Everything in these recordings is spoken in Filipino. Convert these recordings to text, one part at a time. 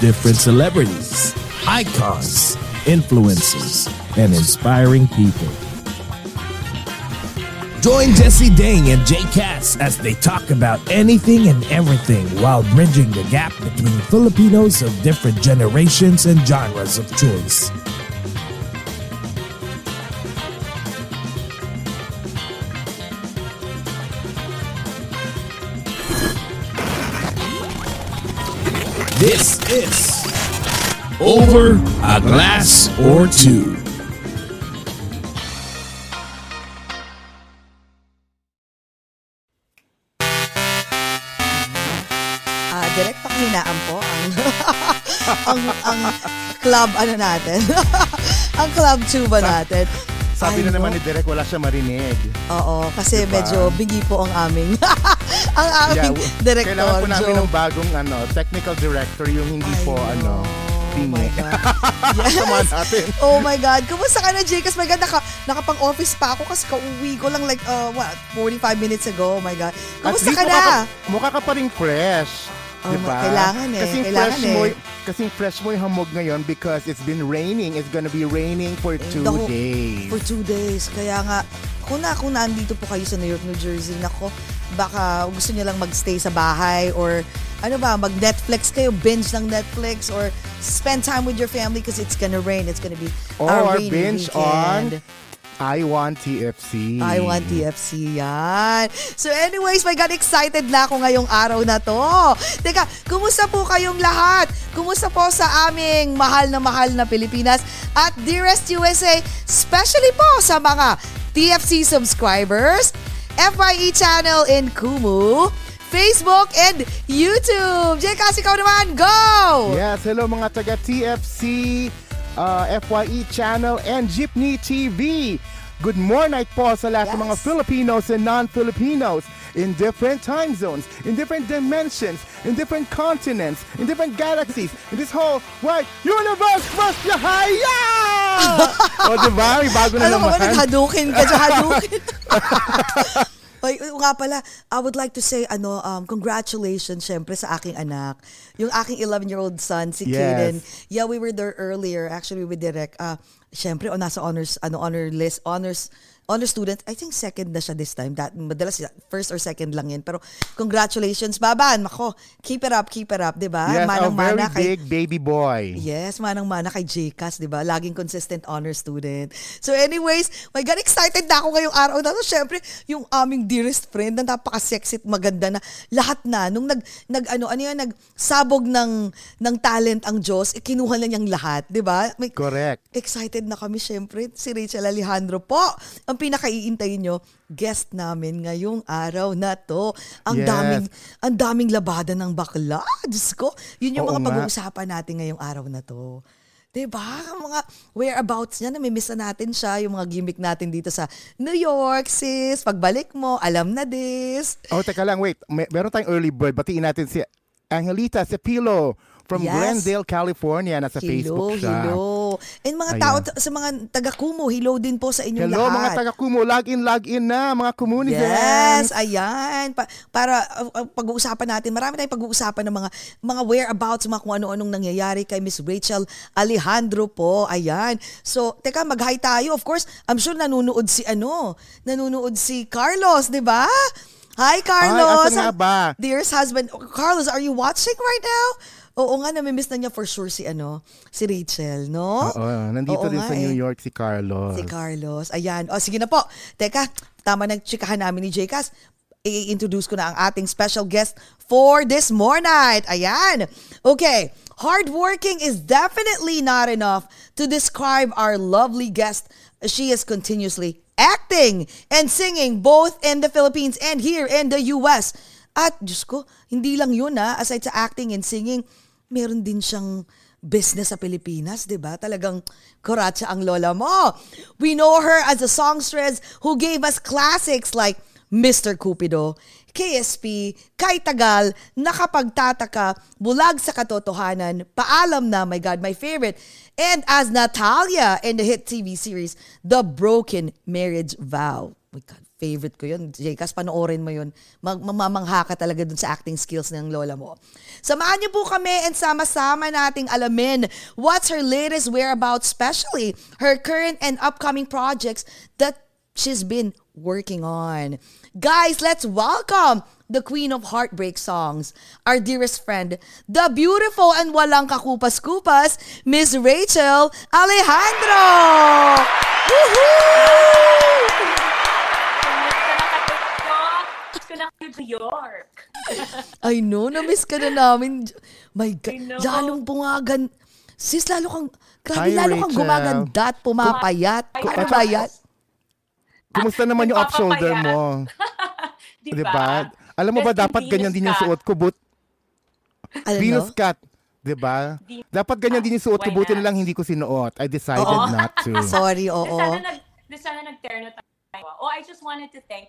different celebrities, icons, influencers, and inspiring people. Join Jesse Dang and Jay Cass as they talk about anything and everything while bridging the gap between Filipinos of different generations and genres of choice. Is Over a Glass or Two. Ah, direct panghinaan po ang ang ang club ano natin. ang club tuba natin. Sabi Ay, na naman ni Derek, wala siya marinig. Oo, kasi Diba? medyo bingi po ang aming ang aming w- director. Kailangan po namin Joe. ng bagong ano, technical director, yung hindi Ay, po no. ano, Oh. God. Sama Yes. natin. Oh my God. Kumusta ka na, Jay? Kasi my God, naka, nakapang-office pa ako kasi kauwi ko lang like, uh, what, 45 minutes ago. Oh my God. Kumusta ka mukha na? Ka, mukha ka pa rin fresh. Oh, diba? kailangan eh, Kasing kailangan fresh eh. Mo, kasing fresh mo yung hamog ngayon because it's been raining. It's gonna be raining for two the whole- days. For two days. Kaya nga, kung na kung nandito po kayo sa New York, New Jersey, nako, baka gusto niyo lang magstay sa bahay or ano ba, mag-Netflix kayo, binge ng Netflix or spend time with your family because it's gonna rain. It's gonna be a Or rainy binge weekend. on I Want TFC. I want TFC yan. So anyways, my God, excited na ako ngayong araw na to. Teka, kumusta po kayong lahat? Kumusta po sa aming mahal na mahal na Pilipinas at Dearest USA, especially po sa mga TFC subscribers, FYE channel in Kumu, Facebook, and YouTube. Jay, kasi ikaw naman, go! Yes, hello mga taga TFC, uh, FYE channel, and Jeepney TV. Good morning po sa lahat ng Yes. mga Filipinos and non-Filipinos in different time zones, in different dimensions, in different continents, in different galaxies, in this whole wide universe, Masya o diba? May bago na Alam mo ba, naman. naghadukin ka dyan, hadukin. Ay, nga pala, I would like to say, ano, um, congratulations, syempre, sa aking anak. Yung aking 11-year-old son, si Yes. Kaden. Yeah, we were there earlier, actually, with Direk. Uh, syempre, oh, nasa honors, ano, honor list, honors, honor student. I think second na siya this time. That, madalas, first or second lang yan. Pero, congratulations, Baban. Mako, keep it up, keep it up, di ba? Yes, a very kay- big baby boy. Yes, manang-mana kay JCAS, di ba? Laging consistent honor student. So anyways, my God, excited na ako ngayong araw na to. Siyempre, yung aming dearest friend na napaka-sexy at maganda na lahat na. Nung nag, nag ano, ano yan, nagsabog ng, ng talent ang Diyos, eh, kinuha na niyang lahat, di ba? Correct. Excited na kami, syempre. Si Rachel Alejandro po. Ang pinakaiintay nyo, guest namin ngayong araw na to. Ang Yes. daming, ang daming labada ng bakla. Diyos ko. Yun yung Oo mga nga. pag-uusapan natin ngayong araw na to. 'Di ba? Ang mga whereabouts niya, namimiss na natin siya. Yung mga gimmick natin dito sa New York, sis. Pagbalik mo, alam na this. Oh, teka lang, wait. May, meron tayong early bird. Batiin natin si Angelita Cepilo from Yes. Glendale, California. Nasa Hello, Facebook siya. hello. And mga Ayan. tao sa mga taga Kumu, hello din po sa inyong Hello lahat. mga taga Kumu, log in, log in na mga communizens. Yes, ayan. Pa- para uh, uh, pag-uusapan natin, marami tayong pag-uusapan ng mga mga whereabouts, mga kung ano-anong nangyayari kay Miss Rachel Alejandro po. Ayan. So, teka, mag-hi tayo. Of course, I'm sure nanonood si ano, nanonood si Carlos, di ba? Hi, Carlos. nga ba? Dearest husband. Carlos, are you watching right now? Oo nga, namimiss na niya for sure si ano, si Rachel, no? Oo, nandito Oo din nga sa eh. New York si Carlos. Si Carlos. Ayan. O, sige na po. Teka, tama na chikahan namin ni Jcas. I-introduce ko na ang ating special guest for this morning. Ayan. Okay. Hardworking is definitely not enough to describe our lovely guest. She is continuously acting and singing both in the Philippines and here in the US. At, Diyos ko, hindi lang yun ha. Aside sa acting and singing, meron din siyang business sa Pilipinas, 'di ba? Talagang kuratsa ang lola mo. We know her as a songstress who gave us classics like Mr. Cupido, KSP, Kay Tagal, Nakapagtataka, Bulag sa Katotohanan, Paalam na, my God, my favorite, and as Natalia in the hit TV series, The Broken Marriage Vow. My God, favorite ko yun. Jcas, panoorin mo yun. Mag mamamangha ka talaga dun sa acting skills ng lola mo. Samahan niyo po kami and sama-sama nating alamin what's her latest whereabouts, especially her current and upcoming projects that she's been working on. Guys, let's welcome the queen of heartbreak songs, our dearest friend, the beautiful and walang kakupas-kupas, Miss Rachel Alejandro! Woohoo! Na kayo New York. I know, na-miss ka na namin. My God, lalong bumagan. Sis, lalo kang, grabe, Hi, lalo kang Rachel. gumaganda at pumapayat. Ay, Ano ba ba? yan? Kumusta naman yung off-shoulder Nagpapapayat. mo? Di Di ba? ba? Alam mo ba, Best dapat in ganyan din yung suot ko, but Ano? Venus cut. Di ba? Venus Dapat ganyan din yung suot ko, buti na lang hindi ko sinuot. I decided Oo. not to. Sorry, oo. sana, nag, di sana nag-terno tayo. Oh, I just wanted to thank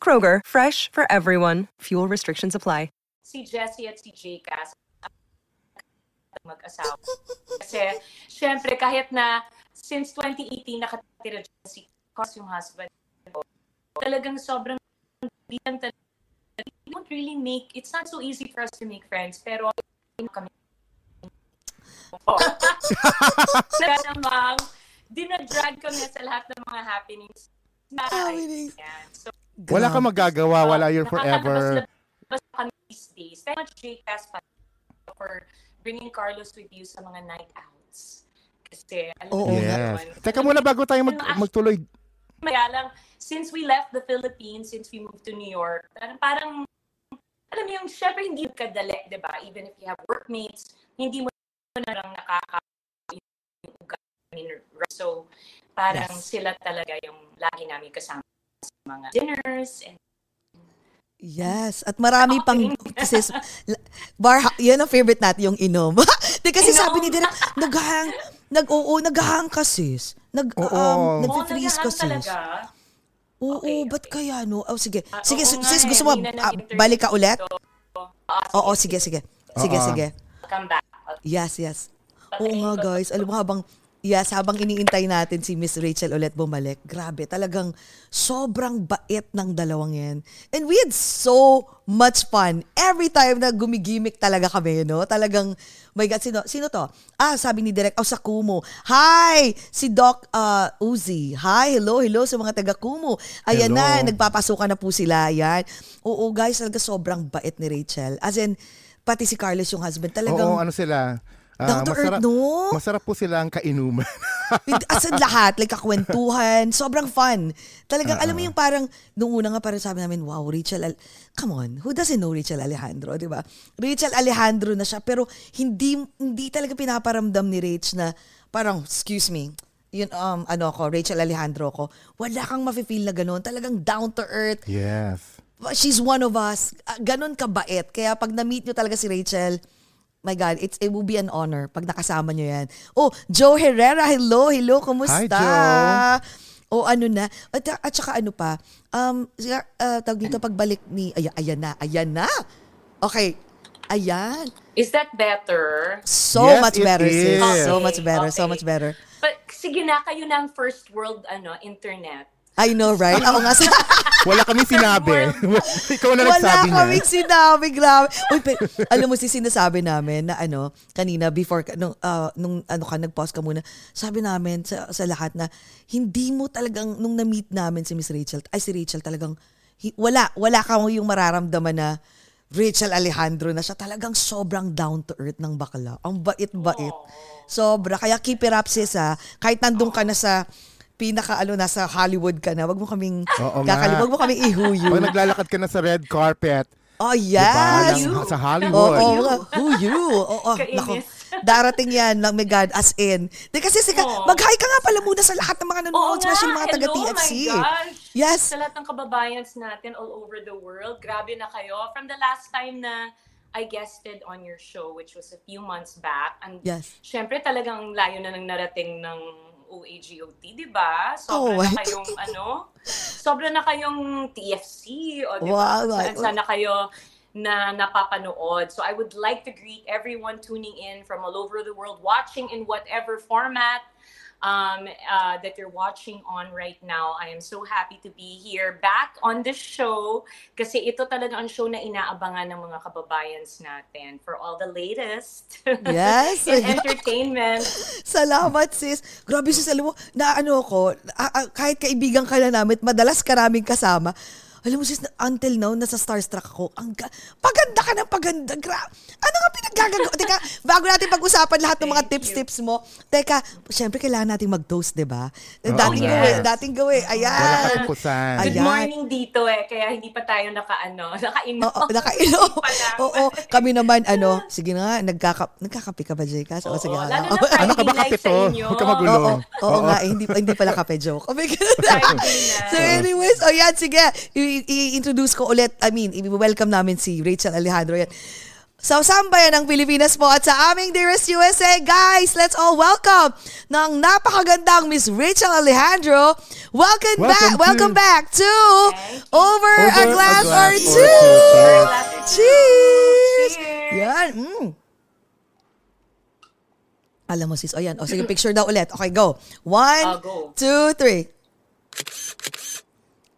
Kroger, fresh for everyone. Fuel restrictions apply. si Jessie at si Jcas mag-asawa. Kasi, syempre, kahit na since 2018 nakatira dyan si Cos yung husband ko, talagang sobrang bilang talaga. We don't really make, it's not so easy for us to make friends, pero kami Kaya namang, dinadrag kami sa lahat ng mga happenings. Na, Happenings. Yan. So, Wala kang magagawa, wala you're forever. Basta kami these days. Thank much JCast pa for bringing Carlos with you sa mga night outs. Kasi, alam Oo mo Yes. naman, Teka muna bago tayo mag, magtuloy. Kaya lang, since we left the Philippines, since we moved to New York, parang, parang alam mo yung, syempre hindi kadali, di ba? Even if you have workmates, hindi mo na lang nakaka. So, parang Yes. sila talaga yung lagi namin kasama sa mga dinners and Yes, at marami pang kasi la- bar yan ang favorite natin yung inom. Di kasi Inom. sabi ni Direk, naghahang nag oo, naghahang ka sis. Nag Oo. um, Oo, nagfi-freeze ka sis. talaga. Oo, Okay, ba't okay. kaya no? Oh, sige. Ah, Sige, oo sis, nga eh, gusto mo nag-interview balik ka ulit? Ah, Oo, sige, sige. Sige, sige. Come back. Yes, yes. Oo nga guys, alam mo habang Yes, habang iniintay natin si Miss Rachel ulit bumalik, grabe, talagang sobrang bait ng dalawang yan. And we had so much fun every time na gumigimik talaga kami, no? Talagang, my God, sino, sino to? Ah, sabi ni Direk, oh, sa Kumu. Hi! Si Doc uh, Uzi. Hi, hello, hello sa mga taga Kumu. Ayan Hello. na, nagpapasukan na po sila. Ayan. Oo, guys, talaga sobrang bait ni Rachel. As in, pati si Carlos yung husband, talagang... Oo, ano sila? Down to earth, no? Masarap po sila ang kainuman. As in lahat, like kakwentuhan, sobrang fun. Talagang, alam Uh-uh. mo yung parang, nung una nga parang sabi namin, wow, Rachel, Al- come on, who doesn't know Rachel Alejandro, di ba? Rachel Alejandro na siya, pero hindi, hindi talaga pinaparamdam ni Rach na parang, excuse me, yun, um, ano ko, Rachel Alejandro ko, wala kang mafe-feel na gano'n. Talagang down to earth. yes. She's one of us. Ah, Ganon kabait. Kaya pag na-meet nyo talaga si Rachel, my God, it's, it will be an honor pag nakasama nyo yan. Oh, Joe Herrera, hello, hello, kumusta? Hi, Joe. O ano na, at, at saka ano pa, um, uh, tawag dito pagbalik ni, ayan, ayan na, ayan na. Okay, ayan. Is that better? So Yes, much better, sis. is. So Okay, much better, so okay. much better. But sige na, kayo na ang first world ano, internet. I know, right? Ako nga sa... Wala kami sinabi. Ikaw na Wala nagsabi na. kaming sinabi, grabe. Uy, pero, alam mo, si sinasabi namin na ano, kanina, before, nung, ah, nung ano ka, nag-pause ka muna, sabi namin sa, sa lahat na, hindi mo talagang, nung na-meet namin si Miss Rachel, ay si Rachel talagang, hi- wala, wala ka yung mararamdaman na, Rachel Alejandro na siya. Talagang sobrang down to earth ng bakla. Ang bait-bait. Sobra. Kaya keep it up sis ha. Kahit nandun ka na sa pinaka ano nasa Hollywood ka na, wag mo kaming Oo nga. wag mo kaming ihuyo. Pag naglalakad ka na sa red carpet, Oh, diba? yes. Ng- sa Oo, Hollywood. oh, mga, who you? Oo, Kainis. nako. Darating yan, lang my God, as in. Di kasi sika, Oo. mag-hi ka nga pala muna sa lahat ng mga Oo nanonood, nga, especially mga hello, taga-TFC. my gosh. Yes. Sa lahat ng kababayans natin all over the world, grabe na kayo. From the last time na I guested on your show, which was a few months back, and Yes. syempre talagang layo na ng narating ng OAGOT, di ba? Sobra Oh, na ay. kayong ano, sobra na kayong TFC, o di Wow, ba? ay. Saan sana kayo na napapanood. So I would like to greet everyone tuning in from all over the world, watching in whatever format um, uh, that you're watching on right now. I am so happy to be here back on the show kasi ito talaga ang show na inaabangan ng mga kababayans natin for all the latest Yes. in entertainment. Salamat, sis. Grabe, sis, alam mo, na ano ko, ah, ah, kahit kaibigan ka na namin, madalas ka namin kasama, alam mo sis, until now, nasa starstruck ako. Ang ga- paganda ka ng paganda. Gra- ano nga pinaggagawa? Teka, bago natin pag-usapan lahat ng mga tips-tips mo, teka, syempre kailangan nating mag-toast, di ba? Dating yes. gawi, dating gawi. Wala Ayan. ka tapusan. Ay. Good Ayan. morning dito eh, kaya hindi pa tayo naka-ano, nakainom. Oo, nakainom. Pa lang. Oo, kami naman, ano, sige na nga, nagkaka, nagkakape ka ba? O, Oo, sige nga. lalo na. Friday Ano ka ba, kape sa to? Huwag ka magulo. Oo, oo, Oo. nga, eh, hindi, hindi pala kape joke. Oh my God. So anyways, oh yan, sige, I- i-introduce ko ulit, I mean, i-welcome namin si Rachel Alejandro yan. Sa sambayan ng Pilipinas po at sa aming Dearest USA, guys, let's all welcome ng napakagandang Miss Rachel Alejandro. Welcome, Welcome back, to- welcome back to you. Over, a Over a Glass, Glass or or Two. Two. Cheers! Cheers! Yan. Mm. Alam mo sis, o yan. O sige, picture daw ulit. Okay, go. One, Oh, go. two, three.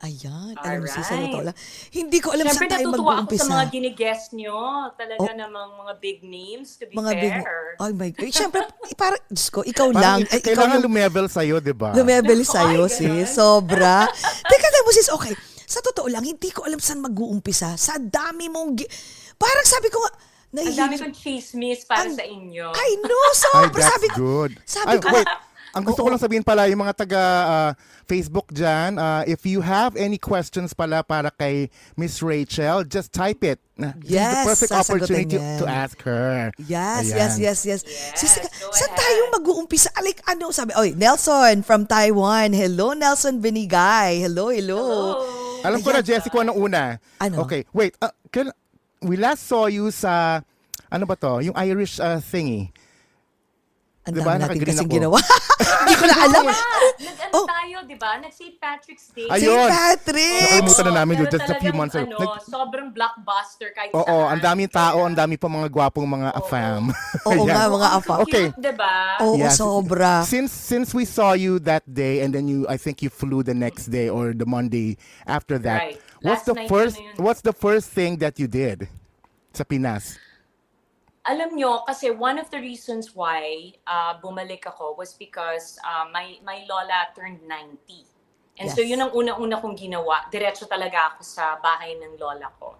Ayan. Alam mo sis, sa lang. Hindi ko alam Siyempre saan tayo natutuwa ako sa mga ginigest nyo. Talaga Oh. namang mga big names, to be Mga big... fair. Oh my God. Siyempre, parang, Diyos ko, ikaw Parang lang. Ikaw kailangan yung lumevel sa'yo, di ba? lumebel sa'yo, Ay, sis. Sobra. Teka lang mo, sis, okay. Sa totoo lang, hindi ko alam saan mag-uumpisa. Sa dami mong... gi- Parang sabi ko nga, Ang dami kong chismis para Ang- sa inyo. I know, Ay, sobra. that's sabi ko, good. Sabi Ay, ko, wait. Ang gusto ko Oo. lang sabihin pala, yung mga taga ah, Facebook dyan, ah, if you have any questions pala para kay Miss Rachel, just type it. Na- This is Yes, the perfect opportunity yan. to ask her. Yes, Ayan. yes, yes, yes. Yes, Sis, go saan tayo mag-uumpisa? Like, ano sabi? Oy, Nelson from Taiwan. Hello, Nelson Benigay. Hello, hello. Hello. Alam ko na, Jessie, kung ano una. Ano? Okay, wait. ah, kail- we last saw you sa, ano ba to? Yung Irish ah, thingy. Ang Diba, dami natin kasing ako. ginawa. Hindi ko na alam. Nag-ano Oh. tayo, di ba? Nag-St. Patrick's Day. Ay, St. Ayun. Patrick. Nakalimutan na namin yun just a few months ago. Ano, Nag- sobrang blockbuster kahit Oo, saan. ang daming tao, ang dami pa mga gwapong mga afam. Oo Ayan. nga, mga afa. Okay. Di ba? Oo, Yes. sobra. Since since we saw you that day and then you I think you flew the next day or the Monday after that. Right. What's Last the night first what's the first thing that you did sa Pinas? Alam nyo, kasi one of the reasons why uh, bumalik ako was because uh, my, my lola turned 90. And so Yes. yun ang unang-una kong ginawa. Diretso talaga ako sa bahay ng lola ko.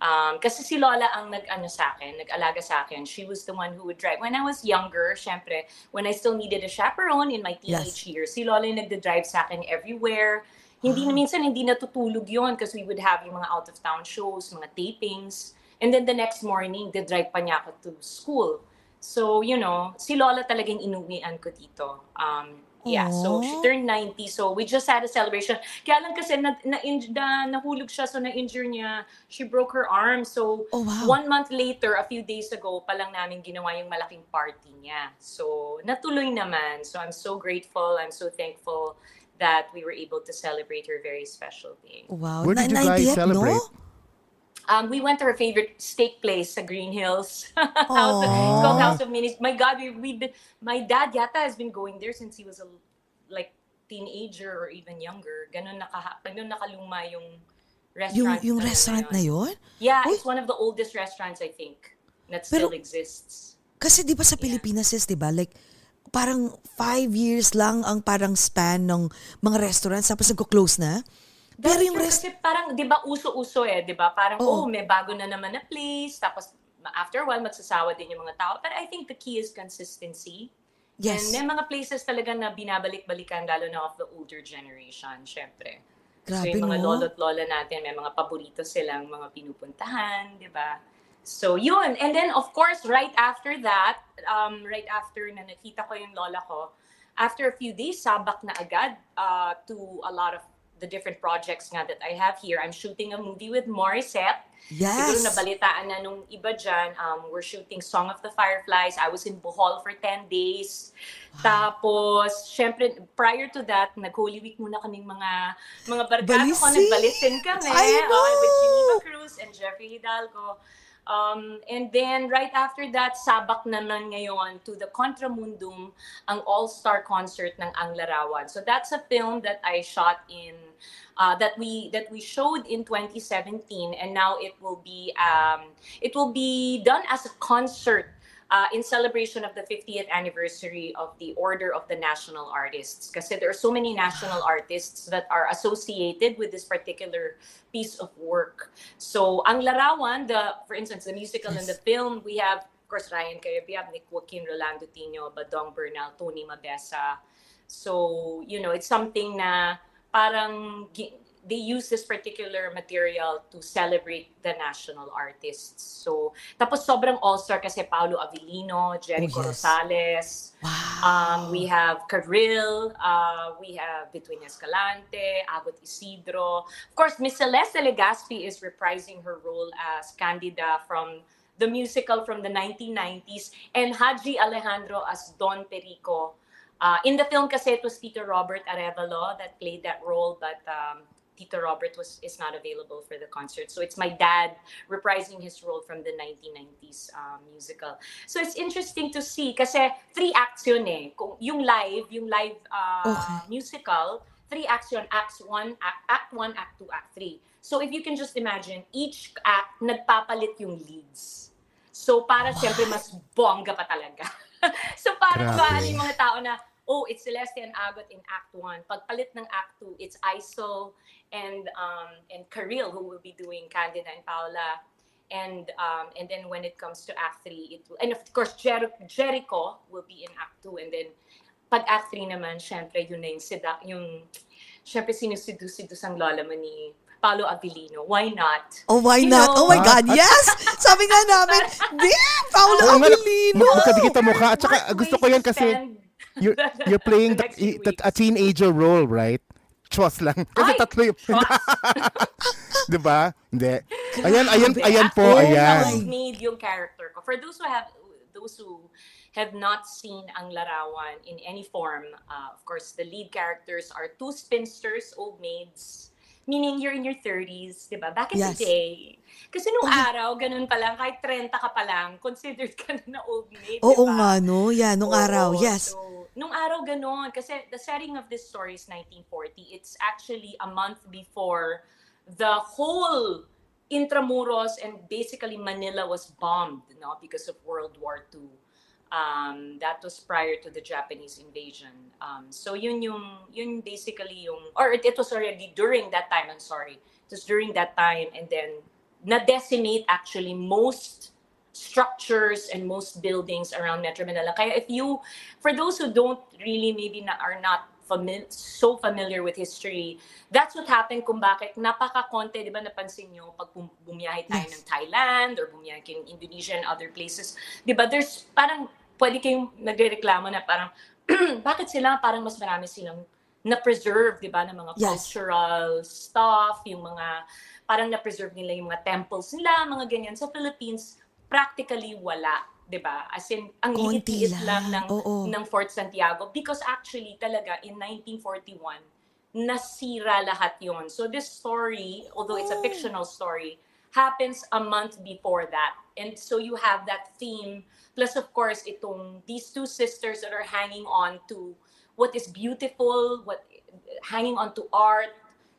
Um, kasi si lola ang nag-ano sa akin, nag-alaga sa akin. She was the one who would drive. When I was younger, syempre, when I still needed a chaperone in my teenage Yes. years, si lola yung nagda-drive sa akin everywhere. Hindi Ah. minsan hindi natutulog yon kasi we would have yung mga out of town shows, mga tapings. And then the next morning, the drive pa niya ako to school. So, you know, si Lola talagang inuwian ko dito. Um, yeah, so she turned 90. So we just had a celebration. Kaya lang kasi na, na, na, nahulog siya, so na-injure niya. She broke her arm. So Oh, wow. one month later, a few days ago, pa lang namin ginawa yung malaking party niya. So natuloy naman. So I'm so grateful. I'm so thankful that we were able to celebrate her very special day. Wow. Where did you guys 90th, celebrate? No? Um, we went to her favorite steak place sa Green Hills. House of, it's called House of Minis. My God, we, we've been, my dad yata has been going there since he was a like teenager or even younger. Ganun, naka, ganun nakaluma yung Yung, restaurant. yung na restaurant na yun? Yeah, Uy. it's one of the oldest restaurants, I think, that Pero- still exists. Kasi di ba sa Pilipinas sis, di ba? Like, parang five years lang ang parang span ng mga restaurants tapos nagko-close na. Pero That's yung true, rest, kasi parang, di ba, uso-uso eh, di ba? Parang, Oo. oh, may bago na naman na place, tapos after a while, magsasawa din yung mga tao. But I think the key is consistency. yes. And may mga places talaga na binabalik-balikan, lalo na of the older generation, syempre. so Grabe, yung mga no? lolo't lola natin, may mga paborito silang mga pinupuntahan, di ba? So yun. And then of course, right after that, um, right after na nakita ko yung lola ko, after a few days, sabak na agad uh, to a lot of the different projects nga that I have here. I'm shooting a movie with Morissette. Siguro Yes. nabalitaan na nung iba dyan, um, we're shooting Song of the Fireflies. I was in Bohol for 10 days. Tapos, syempre, prior to that, nag-Holy Week muna kaming mga mga barkada ko. Balisin! Nagbalisin kami. I know! uh, with Geneva Cruz and Jeffrey Hidalgo. Um, and then, right after that, sabak naman ngayon to the Contramundum, ang all-star concert ng Ang Larawan. So that's a film that I shot in, uh, that we that we showed in 2017, and now it will be um, it will be done as a concert uh, in celebration of the 50th anniversary of the Order of the National Artists. Kasi there are so many national artists that are associated with this particular piece of work. So, ang larawan, the for instance, the musical and the film, we have, of course, Ryan Cayabyab, Nick Joaquin, Rolando Tino, Badong Bernal, Tony Mabesa. So, you know, it's something na parang they use this particular material to celebrate the national artists. So, tapos sobrang all-star kasi Paolo Avellino, Jericho Oh, yes. Rosales, Wow. um, we have Carril, uh, we have Between Escalante, Agot Isidro. Of course, Miss Celeste Legaspi is reprising her role as Candida from the musical from the 1990s, and Haji Alejandro as Don Perico. Uh, in the film kasi it was Peter Robert Arevalo that played that role, but um, Tito Robert was is not available for the concert. So it's my dad reprising his role from the 1990s um, musical. So it's interesting to see kasi three acts yun eh. Kung, yung live, yung live uh, Okay. musical, three acts yun. Acts 1, act, act 1, Act 2, Act 3. So if you can just imagine, each act nagpapalit yung leads. So para siyempre mas bongga pa talaga. so parang ba yung mga tao na, oh, it's Celeste and Agot in Act 1. Pagpalit ng Act 2, it's Isol and um, and Karil who will be doing Candida and Paula. And um, and then when it comes to Act 3, it will, and of course Jer- Jericho will be in Act 2 and then pag Act 3 naman, syempre yun na yung sida, yung syempre sinusidus-sidus ang lola mo ni Paolo Avellino. Why not? Oh, why You not? know, Oh my God, yes! Sabi nga namin, damn, Paolo nga, Avellino! mag- magkadikit ang mukha. At saka gusto ko yan kasi you're, you're playing the the, a teenager role, right? Chos lang. Kasi Ay, tatlo yung... Di ba? Hindi. Ayan, ayan, ayan po, Oh, ayan. na made yung character ko. For those who have those who have not seen ang larawan in any form, uh, of course, the lead characters are two spinsters, old maids, meaning you're in your 30s, di ba? Back in Yes. the day. Kasi nung Oh, araw, ganun pa lang, kahit 30 ka pa lang, considered ka na na old maid, di Oo nga, no? Yeah, nung Oo, araw, yes. So, nung araw ganon. Kasi the setting of this story is 1940. It's actually a month before the whole Intramuros and basically Manila was bombed no, because of World War II. Um, that was prior to the Japanese invasion. Um, so yun yung, yun basically yung, or it, it was already during that time, I'm sorry. It was during that time and then na-decimate actually most structures and most buildings around Metro Manila. Kaya if you, for those who don't really maybe na, are not famil- so familiar with history, that's what happened kung bakit napaka-konti, di ba napansin nyo, pag bum- bumiyahe tayo Yes. ng Thailand or bumiyahe ng Indonesia and other places, di ba there's parang, pwede kayong nagre-reklamo na parang, bakit sila parang mas marami silang na-preserve, di ba, ng mga Yes. cultural stuff, yung mga, parang na-preserve nila yung mga temples nila, mga ganyan. Sa Philippines, practically wala, 'di ba? As in ang Konti liit lang lang, ng oo. ng Fort Santiago because actually talaga in 1941 nasira lahat 'yon. So this story, although it's a Oh. fictional story, happens a month before that. And so you have that theme plus of course itong these two sisters that are hanging on to what is beautiful, what hanging on to art,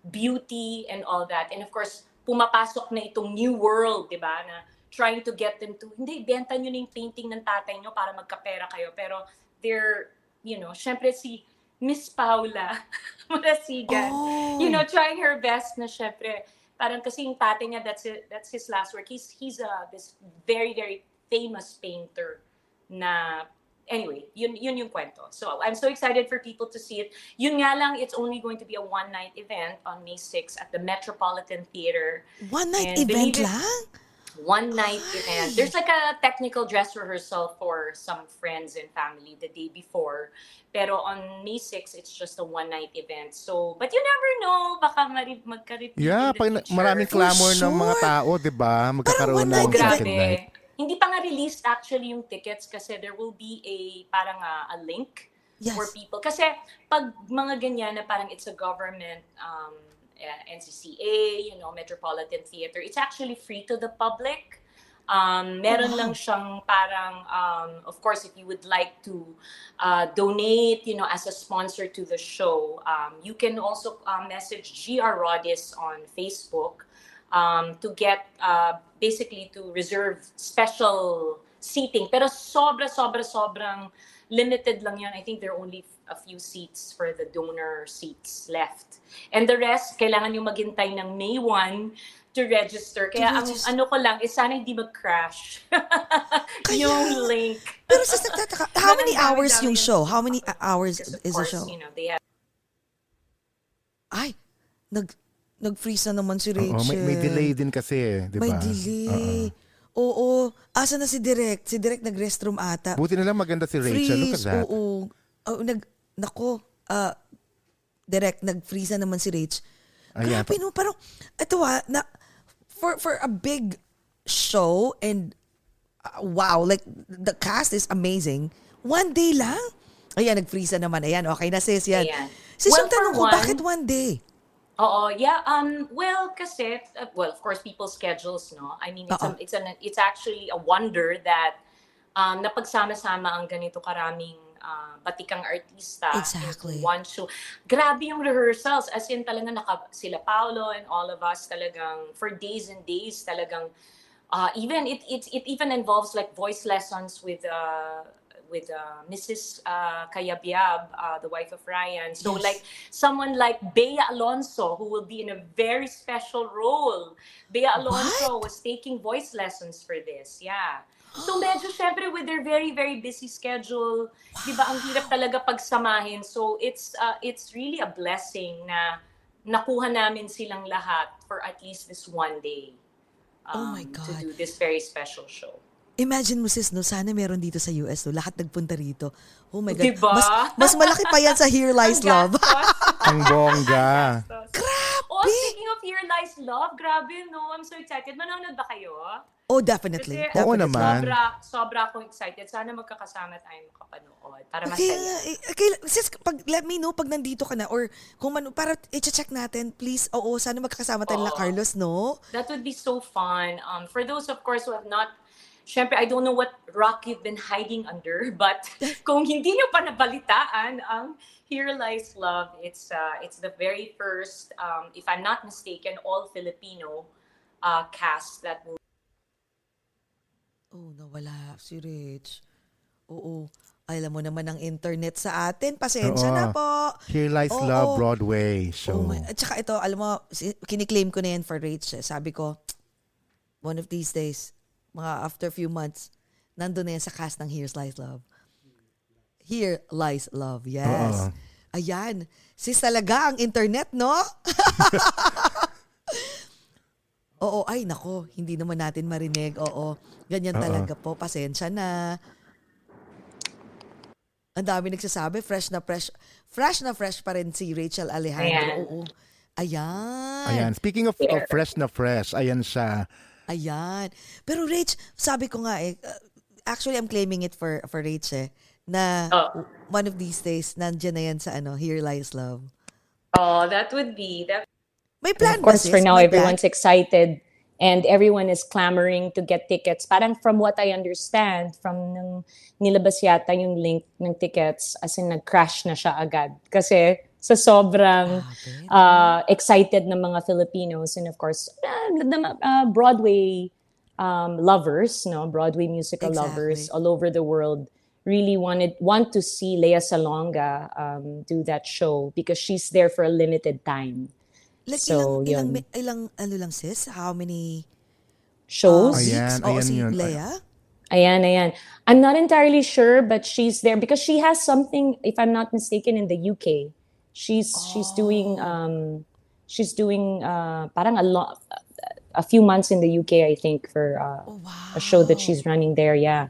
beauty and all that. And of course, pumapasok na itong new world, 'di ba? Na trying to get them to, hindi, benta nyo na yung painting ng tatay nyo para magkapera kayo. Pero they're, you know, syempre si Miss Paula Marasigan. Oh. You know, trying her best na syempre, parang kasi yung tate niya, that's, it, that's his last work. He's, he's uh, this very, very famous painter na anyway, yun yun yung kwento. So I'm so excited for people to see it. Yun nga lang, it's only going to be a one-night event on May 6 at the Metropolitan Theater. One night And event it- lang? One night event. There's like a technical dress rehearsal for some friends and family the day before. Pero on May 6, it's just a one-night event. So, but you never know, baka magka-repeat Yeah, pag na- maraming clamor ng mga sure. tao, di ba? Magkakaroon one ng night second night. Hindi pa nga released actually yung tickets kasi there will be a parang a, a link Yes. for people. Kasi pag mga ganyan na parang it's a government um, eh, NCCA, you know, Metropolitan Theater, it's actually free to the public. Um, meron lang siyang parang, um, of course, if you would like to uh, donate, you know, as a sponsor to the show, um, you can also uh, message GR Rodis on Facebook um, to get uh, basically to reserve special seating. Pero sobra, sobra, sobrang limited lang yan. I think there are only a few seats for the donor seats left. And the rest, kailangan yung maghintay ng May 1 to register. Kaya ang register. ano ko lang is sana hindi mag-crash yung link. Pero sis, nagtataka, how many hours yung show? How many uh, hours is the show? you know, they have Ay, nag, nag-freeze na naman si Rachel. Oo, may, may delay din kasi, eh, di ba? May delay. Oo. Asa na si Direk? Si Direk nag-restroom ata. Buti na lang maganda si Rachel. Look at Freeze, that. oo. Oh, nag, nako, ah, direct, nag-freeze na naman si Rach. Ayan. Grabe no, parang, ito ah, na, for, for a big show and uh, wow, like the cast is amazing. One day lang? Ayan, nag-freeze na naman. Ayan, okay na sis, yan. Ayan. Sis, Well, yung tanong ko, one- bakit one day? Oo, yeah. Um, well, kasi, uh, well, of course, people's schedules, no? I mean, it's, a, it's, an, it's actually a wonder that um, napagsama-sama ang ganito karaming uh, batikang artista Exactly. into one show. Grabe yung rehearsals. As in, talaga naka, sila Paolo and all of us talagang for days and days talagang uh, even it, it it even involves like voice lessons with uh, with uh, Mrs. Uh, Kayabyab, uh, the wife of Ryan. So Yes. like someone like Bea Alonso, who will be in a very special role. Bea Alonso was taking voice lessons for this. Yeah. So medyo syempre with their very very busy schedule, 'di ba ang hirap talaga pagsamahin. So it's uh, it's really a blessing na nakuha namin silang lahat for at least this one day. Oh my um, God. To do this very special show. Imagine mo sis, no, sana meron dito sa US, no, lahat nagpunta rito. Oh my God. Diba? Mas, mas malaki pa yan sa Here Lies Ang Love. Ang bongga. Oh, Here Lies Love, grabe no, I'm so excited. Manonood ba kayo? oh, definitely. Kasi Oo definitely. naman. sobra, sobra akong excited. Sana magkakasama tayo makapanood para Okay, masaya. eh, okay, sis, pag, let me know pag nandito ka na or kung man, para i-check natin, please, oo, sana magkakasama tayo Oo. Carlos, no? That would be so fun. Um, for those, of course, who have not, syempre, I don't know what rock you've been hiding under, but kung hindi nyo pa nabalitaan ang Here Lies Love, it's uh, it's the very first, um, if I'm not mistaken, all Filipino uh, cast that will Oh, nawala si Rich. Oo. Alam mo naman ang internet sa atin. Pasensya Oo. na po. Here Lies Oo. Love Broadway Oh show. my, at saka ito, alam mo, kiniklaim ko na yan for Rach. eh. Sabi ko, one of these days, mga after few months, nandun na yan sa cast ng Here's Lies Love. Here Lies Love, yes. Oo. Ayan. Sis talaga ang internet, no? Oo, ay nako, hindi naman natin marinig. Oo, ganyan Oo. talaga po. Pasensya na. Ang dami nagsasabi, fresh na fresh. Fresh na fresh pa rin si Rachel Alejandro. Ayan. Oo. Ayan. Ayan. Speaking of, of fresh na fresh, ayan siya. Ayan. Pero Rach, sabi ko nga eh, uh, actually I'm claiming it for for Rach eh, na Oh. one of these days, nandiyan na yan sa ano, Here Lies Love. Oh, that would be that. May plan of course, for now, May plan? everyone's excited and everyone is clamoring to get tickets. Parang from what I understand, from nung nilabas yata yung link ng tickets, as in nag-crash na siya agad. Kasi sa sobrang uh, excited ng mga Filipinos and of course, uh, the uh, Broadway um, lovers, no, Broadway musical Exactly. lovers all over the world really wanted want to see Lea Salonga um, do that show because she's there for a limited time. Like So, ilang, ilang, yun. ilang, ano lang sis? How many Shows? uh, weeks? Ayan, Oo, ayan si yun. Lea? Ayan, ayan. I'm not entirely sure, but she's there because she has something, if I'm not mistaken, in the UK. She's she's doing um she's doing uh parang a lot a few months in the UK, I think, for uh, Oh, wow. a show that she's running there. Yeah.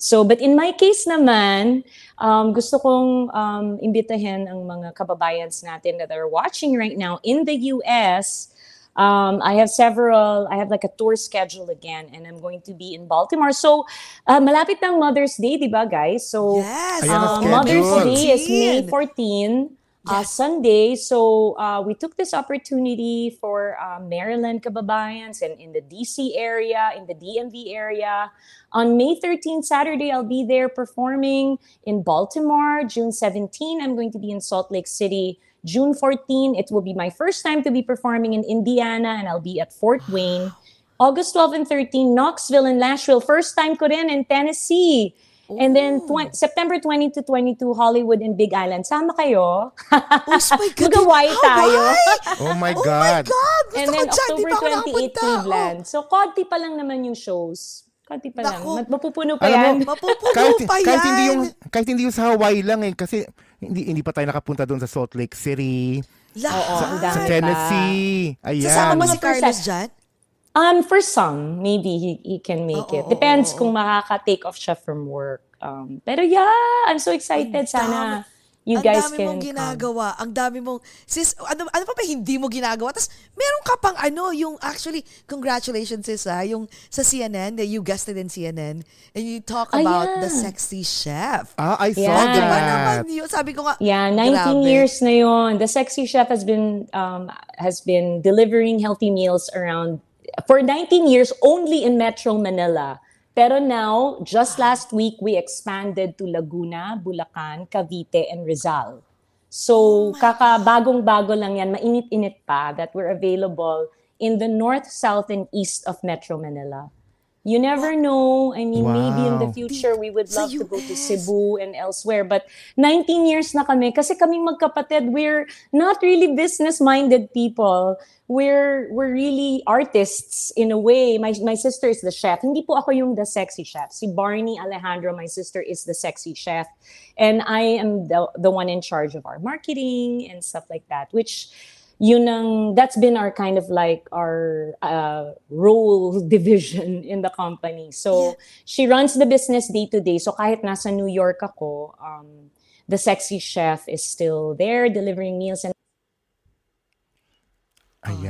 So, but in my case naman, um, gusto kong um, imbitahin ang mga kababayans natin that are watching right now in the US. Um, I have several, I have like a tour schedule again, and I'm going to be in Baltimore. So, uh, malapit ng Mother's Day, di ba, guys? So, Yes. Uh. Mother's Day is May 14. 14, uh, Sunday. So uh, we took this opportunity for uh, Maryland kababayans and in the DC area, in the DMV area. On May 13, Saturday, I'll be there performing in Baltimore. June 17, I'm going to be in Salt Lake City. June 14, it will be my first time to be performing in Indiana, and I'll be at Fort Wayne. August 12 and 13, Knoxville and Nashville. First time ko rin in Tennessee. And then twen- September 20 to 22, Hollywood and Big Island. Sama kayo. Oh my God. Mag-Hawaii tayo. Hawaii! Oh my Oh my God. God! Gusto And then October pa ako 28, nakapunta. Cleveland. So, konti pa lang naman yung shows. Konti pa lang. Naku. Mat- Mapupuno pa Alam mo, yan. Oh, mapupuno kahit, pa yan. kahit hindi yung kahit hindi yung sa Hawaii lang eh kasi hindi hindi pa tayo nakapunta doon sa Salt Lake City, Lahat. Oo, sa pa. Tennessee. Ayan. Sasama mo si Carlos dyan? Um, for some, maybe he, he can make Oo, it. Depends oo, kung makaka-take off siya from work. Um, pero yeah, I'm so excited. Sana you ang guys dami can mong come. ginagawa. Ang dami mong, sis, ano, ano pa ba hindi mo ginagawa? Tapos, meron ka pang ano, yung actually, congratulations sis ha, yung sa CNN, that you guested in CNN, and you talk Ah, about yeah. the sexy chef. Ah, I saw Yeah. Di ba that. naman yun? Sabi ko nga, Yeah, 19 grabe. years na yon. The Sexy Chef has been um, has been delivering healthy meals around for 19 years only in Metro Manila. Pero now, just last week, we expanded to Laguna, Bulacan, Cavite, and Rizal. So, kakabagong-bago lang yan, mainit-init pa that we're available in the north, south, and east of Metro Manila. You never know. I mean, maybe in the Wow. future, we would love to go to. Cebu and elsewhere. But 19 years na kami kasi kaming magkapatid, we're not really business-minded people. We're we're really artists in a way. My my sister is the chef. Hindi po ako yung the sexy chef. Si Barney Alejandro, my sister, is the sexy chef. And I am the, the one in charge of our marketing and stuff like that, which yun ang, that's been our kind of like our uh, role division in the company. So, she runs the business day to day. So, kahit nasa New York ako, um, the sexy chef is still there delivering meals and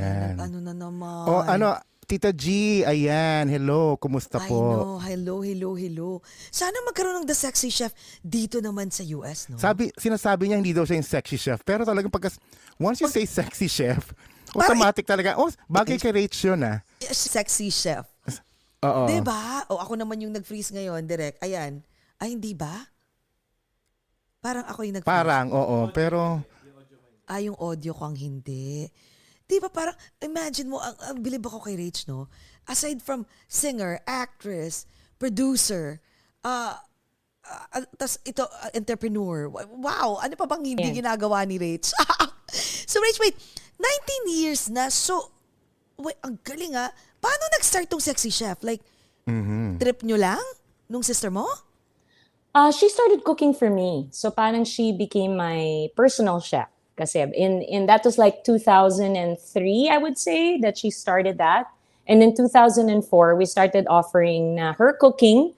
Ayan. Ano na naman? Oh, ano, Tita G, ayan. Hello, kumusta I po? know. Hello, hello, hello. Sana magkaroon ng The Sexy Chef dito naman sa US, no? Sabi, sinasabi niya hindi daw siya yung sexy chef. Pero talagang pagka, once you say sexy chef, automatic talaga, oh, bagay kay Rach yun ah. Sexy Chef. Oo. Diba? O ako naman yung nag-freeze ngayon, direct. Ayan. Ay, hindi ba? Parang ako yung nag-freeze. Parang, oo. Pero, Ah, yung audio ko ang hindi. Di ba parang, imagine mo, ang, ang bilib ako kay Rach, no? Aside from singer, actress, producer, uh, uh, tas ito, uh, entrepreneur. Wow, ano pa bang hindi Yeah. ginagawa ni Rach? so Rach, wait, 19 years na, so, wait, ang galing ah. Paano nag-start tong sexy chef? Like, trip nyo lang? Nung sister mo? Uh, she started cooking for me. So parang she became my personal chef. Kasi in, in that was like 2003, I would say, that she started that. And in 2004, we started offering uh, her cooking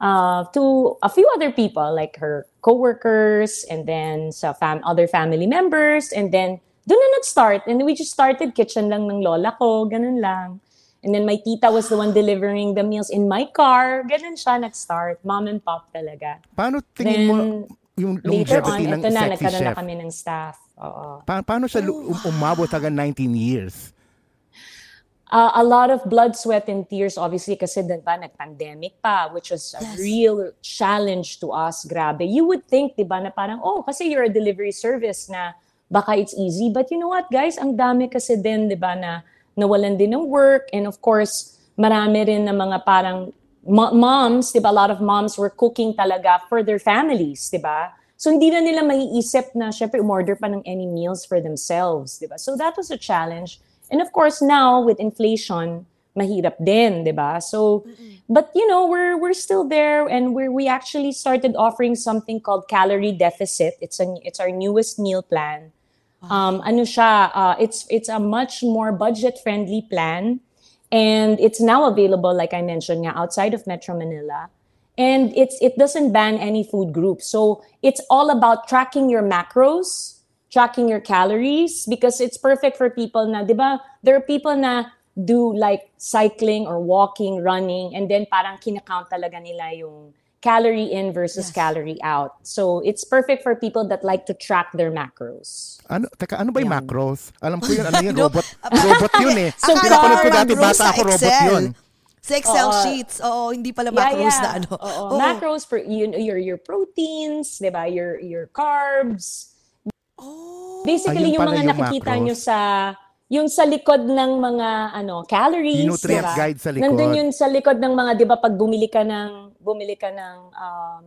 uh, to a few other people, like her coworkers, and then sa fam- other family members. And then doon na nag-start. And we just started kitchen lang ng lola ko, ganun lang. And then my tita was the one delivering the meals in my car. Ganun siya nag-start. Mom and pop talaga. paano tingin mo Then, yung Later longevity on, ng ito na, sexy nagkaroon chef? na kami ng staff. Oo. Pa- paano siya um- umabot hanggang 19 years? Uh, a lot of blood, sweat, and tears, obviously, kasi diba, nag-pandemic pa, which was a Yes. real challenge to us. Grabe. You would think, diba, na parang, oh, kasi you're a delivery service na baka it's easy. But you know what, guys? Ang dami kasi din, diba, na nawalan din ng work. And of course, marami rin na mga parang moms, di ba, a lot of moms were cooking talaga for their families, di ba? So hindi na nila maiisip na syempre umorder pa ng any meals for themselves, di ba? So that was a challenge. And of course now with inflation, mahirap din, di ba? So but you know, we're we're still there and we we actually started offering something called calorie deficit. It's a it's our newest meal plan. Um ano siya, uh, it's it's a much more budget friendly plan and it's now available like I mentioned nga outside of Metro Manila. And it's it doesn't ban any food group so it's all about tracking your macros tracking your calories because it's perfect for people na 'di ba there are people na do like cycling or walking running and then parang kinakount talaga nila yung calorie in versus Yes. calorie out so it's perfect for people that like to track their macros Ano, teka, ano ba yung macros? Alam ko yun, ano yun, robot, robot yun eh. So, Pinapanood ko dati, macros bata sa ako, robot Excel. yun. Sa Excel Oo. sheets. Oo, hindi pala macros na ano. Oo. Oo. Macros for you, your your proteins, 'di ba? Your your carbs. Oh. Basically Ayun yung mga yung nakikita macros. nyo sa yung sa likod ng mga ano calories, Yung nutrient 'di ba? guide sa likod. Nandun yun sa likod ng mga 'di ba pag bumili ka ng bumili ka ng um,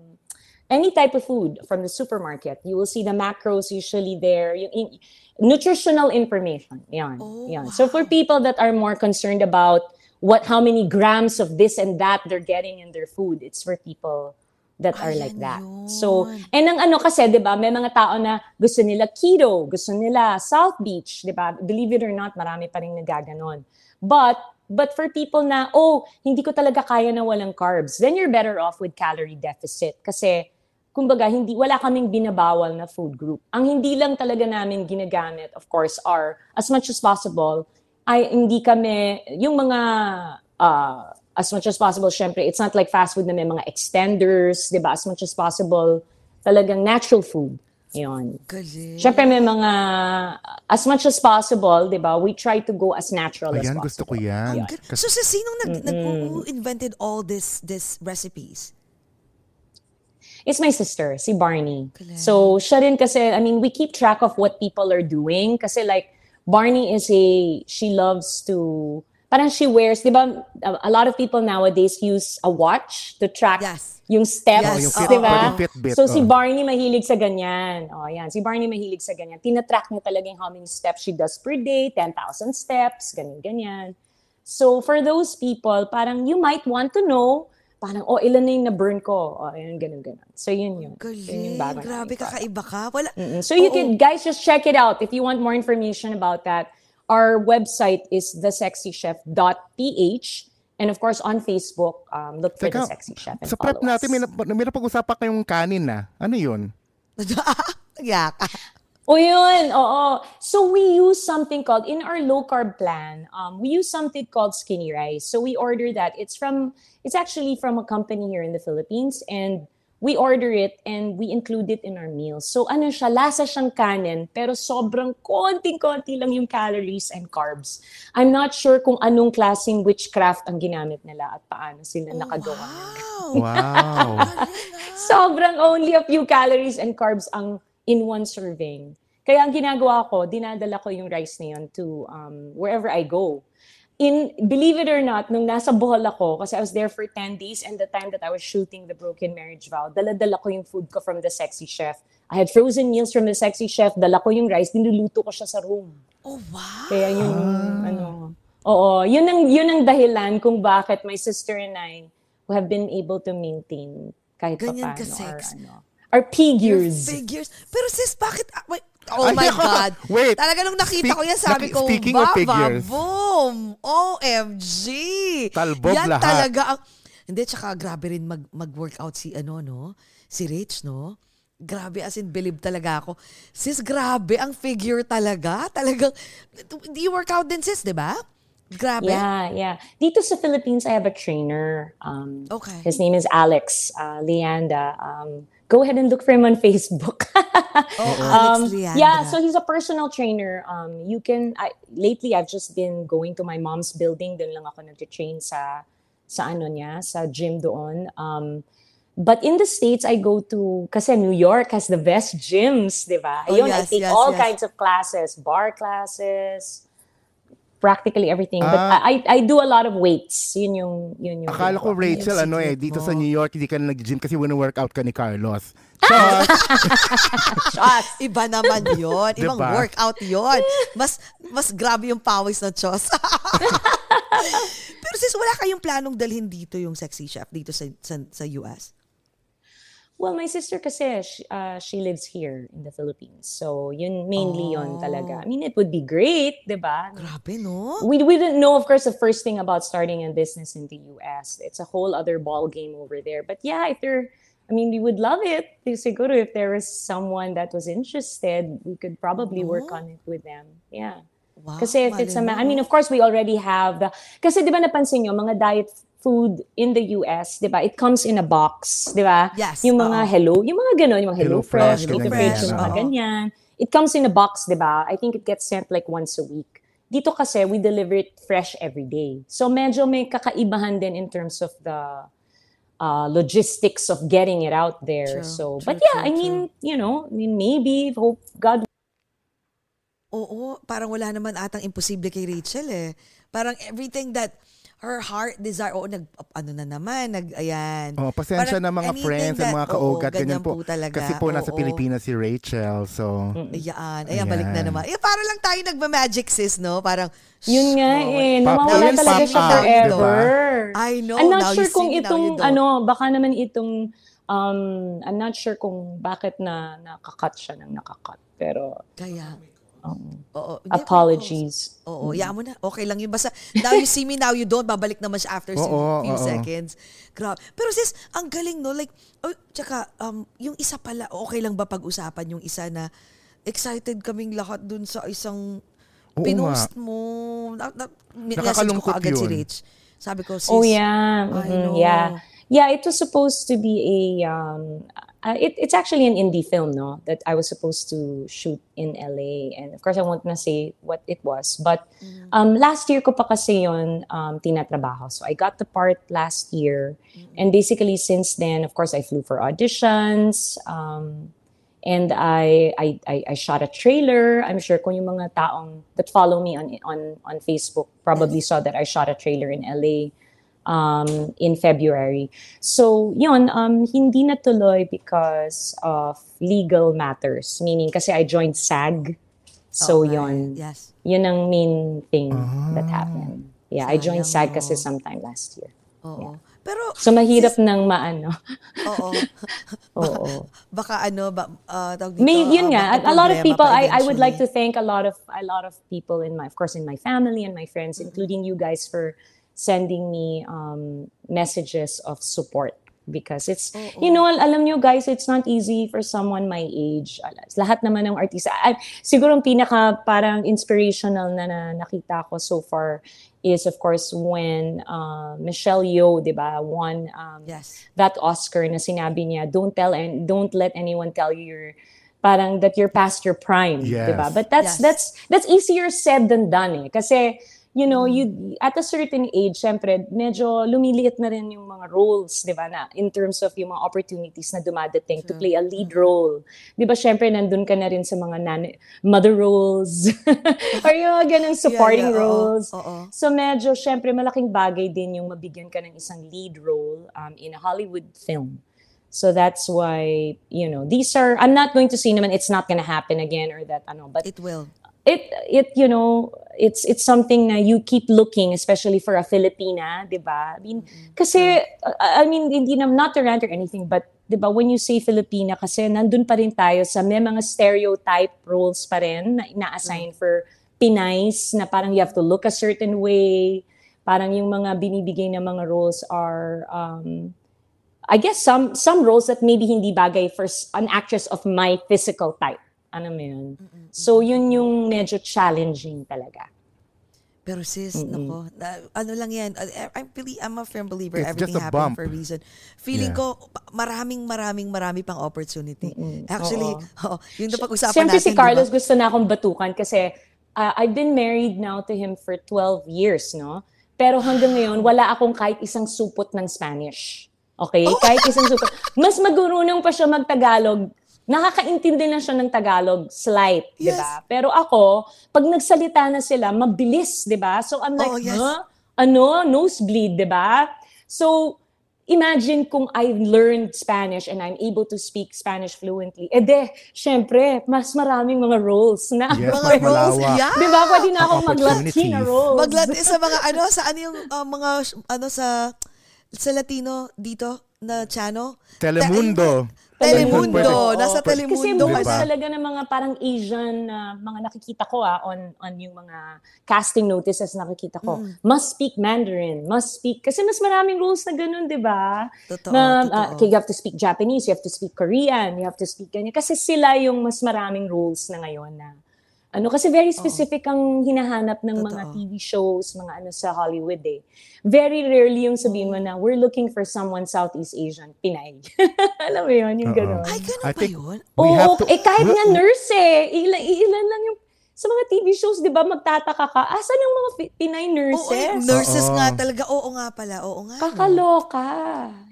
any type of food from the supermarket, you will see the macros usually there. Yung in- nutritional information. Yan. Oh, yan. So for people that are more concerned about what how many grams of this and that they're getting in their food, it's for people that are like that. yun. So, and ang ano kasi, 'di ba, may mga tao na gusto nila keto, gusto nila South Beach, 'di ba? Believe it or not, marami pa ring nagaganon. But but for people na oh, hindi ko talaga kaya na walang carbs, then you're better off with calorie deficit kasi kumbaga hindi wala kaming binabawal na food group. Ang hindi lang talaga namin ginagamit, of course, are as much as possible ay hindi kami yung mga uh, as much as possible, syempre, it's not like fast food na may mga extenders, di ba? As much as possible, talagang natural food. Yun. Galing. Syempre may mga, as much as possible, di ba? We try to go as natural as Ayan, possible. gusto ko yan. Kasi So sa sinong nag, nag who invented all this this recipes? It's my sister, si Barney. Galing. So, siya rin kasi, I mean, we keep track of what people are doing. Kasi like, Barney is a, she loves to, parang she wears, di ba, a, lot of people nowadays use a watch to track Yes. yung steps, Yes. Oh, yung di ba? So, si oh. Barney mahilig sa ganyan. Oh, yan. Si Barney mahilig sa ganyan. Tinatrack niya talaga yung how many steps she does per day, 10,000 steps, ganyan-ganyan. So, for those people, parang you might want to know, parang, oh, ilan na yung na-burn ko? Oh, yun, ganun, ganun. So, yun yun. Yun Galing. yung bago Grabe, kakaiba ka. Wala. Mm-mm. So, you Oo. can, guys, just check it out. If you want more information about that, our website is thesexychef.ph. And of course, on Facebook, um, look for Teka, The Sexy Chef and sa prep follow natin, us. may, may napag-usapan kayong kanin na. Ano yun? Yaka. O yun, oo. So we use something called, in our low carb plan, um, we use something called skinny rice. So we order that. It's from, it's actually from a company here in the Philippines and we order it and we include it in our meals. So ano siya, lasa siyang kanin pero sobrang konting-konti lang yung calories and carbs. I'm not sure kung anong klaseng witchcraft ang ginamit nila at paano sila nakagawa. ng Wow. Wow. sobrang only a few calories and carbs ang in one serving. Kaya ang ginagawa ko, dinadala ko yung rice na yun to um, wherever I go. In, believe it or not, nung nasa Bohol ako, kasi I was there for 10 days and the time that I was shooting the Broken Marriage Vow, dala-dala ko yung food ko from the Sexy Chef. I had frozen meals from the Sexy Chef, dala ko yung rice, dinuluto ko siya sa room. Oh, wow. Kaya yun, ano, oo, yun ang, yun ang dahilan kung bakit my sister and I who have been able to maintain kahit Ganyan pa ka sex. our, ano, Your figures. figures. Pero sis, bakit? ah, wait. Oh Ay, my God. wait. Talaga nung nakita Speak- ko yan, sabi ko, speaking of Baba, figures. boom. OMG. Talbog yan lahat. talaga ang... Hindi, tsaka grabe rin mag, mag-workout si ano, no? Si Rich, no? Grabe, as in, believe talaga ako. Sis, grabe, ang figure talaga. Talagang, do you work out din, sis, di ba? Grabe. Yeah, yeah. Dito sa Philippines, I have a trainer. Um, Okay. His name is Alex uh, Leanda. Um, go ahead and look for him on Facebook. Oh, Um, Alex Leandra. yeah, so he's a personal trainer. Um, you can I, lately I've just been going to my mom's building. Doon lang ako nag-train sa sa ano niya, sa gym doon. Um, but in the States, I go to, kasi New York has the best gyms, di ba? Oh, Ayun, I yes, take yes, all yes. kinds of classes, bar classes, practically everything. But Ah. I I do a lot of weights. Yun yung yun yung Akala ko Rachel, ano eh, dito mo. sa New York, hindi ka na nag-gym kasi wino-workout ka ni Carlos. Chos! Iba naman yon Ibang Diba? workout yon Mas, mas grabe yung pawis na Diyos. Pero sis, wala kayong planong dalhin dito yung sexy chef dito sa, sa, sa US? Well, my sister kasi, sh- uh, she lives here in the Philippines. So, yun mainly Oh. yun talaga. I mean, it would be great, di ba? Grabe, no? We, we didn't know, of course, the first thing about starting a business in the US. It's a whole other ball game over there. But yeah, if there, I mean, we would love it. Siguro if there was someone that was interested, we could probably work on it with them. Yeah. Wow, Kasi if it's a I mean, of course, we already have the, kasi di ba napansin nyo, mga diet food in the US, di ba, it comes in a box, di ba? Yes, Yung mga oo. hello, yung mga ganon, yung mga Hello Hello Fresh, ganyan, Fresh, yung mga ganyan. It comes in a box, di ba? I think it gets sent like once a week. Dito kasi, we deliver it fresh every day. So medyo may kakaibahan din in terms of the uh, logistics of getting it out there. True, so, true, but yeah, true, I mean, you know, I mean, maybe, hope God Oo, parang wala naman atang imposible kay Rachel eh. Parang everything that her heart desire, oo, nag, ano na naman, nag, ayan. Oh, pasensya Parang na mga friends at that- mga oo, kaugat. ganyan po. talaga. Kasi po nasa oo. Pilipinas si Rachel. So, Ayan, ayan, balik na naman. Eh, para lang tayo nagma-magic sis, no? Parang, Yun nga Oo. eh, Pop- nawawala talaga siya out, forever. I know, I'm not now you sure kung you itong ano, baka naman itong um I'm not sure kung bakit na nakakat siya ng nakakat. Pero Kaya, um, oo. Hindi, apologies. Oo, yeah mo na. Okay lang yun. Basta, now you see me, now you don't. Babalik naman siya after Oo, few oo. seconds. Grabe. Pero sis, ang galing, no? Like, oh, tsaka, um, yung isa pala, okay lang ba pag-usapan yung isa na excited kaming lahat dun sa isang Oo pinost mo. Na, na, message ko Nakakalungkot kaagad si yun. Rich. Sabi ko, sis, Oh yeah. I mhm, know. Yeah. Yeah, it was supposed to be a um uh, it, it's actually an indie film, no, that I was supposed to shoot in LA. And of course I won't na say what it was, but um last year ko pa kasi yon um tinatrabaho. So I got the part last year. And basically since then, of course I flew for auditions. Um and I, I I I shot a trailer. I'm sure kung yung mga taong that follow me on on on Facebook probably saw that I shot a trailer in LA um, in February. So, yun, um, hindi natuloy because of legal matters. Meaning, kasi I joined SAG. So, Okay. yun. Yes. Yun ang main thing that happened. Yeah, I joined Sayang, SAG kasi no? sometime last year. Oo. Pero, So, mahirap nang maano. oo. Oo. Baka ano, ba, uh, dito, May, yun ah, nga, a, a lot of people, I, I would like to thank a lot of, a lot of people in my, of course, in my family and my friends, Mm-hmm. including you guys for sending me um, messages of support. Because it's, you know, al- alam nyo guys, it's not easy for someone my age. Al- Lahat naman ng artista. I, siguro ang pinaka parang inspirational na, na nakita ko so far is of course when uh, Michelle Yeoh, di ba, won um, Yes. that Oscar na sinabi niya, don't tell and don't let anyone tell you you're parang that you're past your prime, Yes. 'di ba? But that's Yes. that's that's easier said than done eh. Kasi you know, Mm. you at a certain age, syempre, medyo lumiliit na rin yung mga roles, 'di ba? Na in terms of yung mga opportunities na dumadating to play a lead role. 'Di ba? Syempre nandun ka na rin sa mga nan- mother roles or yung mga ganung supporting Yeah, yeah, oo, roles. oo. So medyo, syempre, malaking bagay din yung mabigyan ka ng isang lead role um, in a Hollywood film. So that's why, you know, these are, I'm not going to say naman it's not gonna happen again or that, ano, but It will. it, it, you know, it's, it's something na you keep looking, especially for a Filipina, di ba? I mean, kasi, uh, I mean, hindi na, not to rant or anything, but, di ba, when you say Filipina, kasi nandun pa rin tayo sa may mga stereotype roles pa rin na ina-assign for Pinays na parang you have to look a certain way. Parang yung mga binibigay na mga roles are, um, I guess some some roles that maybe hindi bagay for an actress of my physical type. Ano mo yun? So yun yung medyo challenging talaga. Pero sis, nako, na- ano lang yan, I- I'm, really, I'm a firm believer It's everything bump. for a reason. Feeling Yeah. ko, maraming, maraming, marami pang opportunity. Actually, oh, yun na pag-usapan Siyempre natin, si Carlos di ba? gusto na akong batukan kasi uh, I've been married now to him for 12 years, no? Pero hanggang ngayon, wala akong kahit isang supot ng Spanish. Okay? Oh. Kahit isang supot. Mas magurunong pa siya mag-Tagalog nakakaintindi na siya ng Tagalog, slight, di Yes. ba? Pero ako, pag nagsalita na sila, mabilis, di ba? So I'm like, Oo, yes. huh? Ano? Nosebleed, di ba? So, imagine kung I learned Spanish and I'm able to speak Spanish fluently. Eh de, syempre, mas maraming mga roles na. Yes, Mga roles, yeah. Di ba? Pwede na akong mag-Latina roles. Maglat sa mga ano sa ano yung uh, mga ano sa sa Latino dito na channel? Telemundo. Telemundo. Nasa Kasi Telemundo Diba? ka na. talaga ng mga parang Asian na mga nakikita ko ah, on, on yung mga casting notices nakikita ko. Mm. Must speak Mandarin, must speak, kasi mas maraming rules na ganun, di ba? Totoo, na, totoo. ah, okay, you have to speak Japanese, you have to speak Korean, you have to speak ganyan. Kasi sila yung mas maraming rules na ngayon na ano kasi very specific ang hinahanap ng mga Totoo. TV shows, mga ano sa Hollywood eh. Very rarely yung sabihin mo na we're looking for someone Southeast Asian, Pinay. Alam mo yun, yung gano'n. Ay, ganun I ba think- yun? We Oo, have to- eh kahit nga nurse eh. Ilan, ilan lang yung, sa mga TV shows, di ba, magtataka ka, asan yung mga Fi- Pinay Oo, eh, nurses? nurses Oo. nga talaga. Oo nga pala. Oo nga. no. Kakaloka.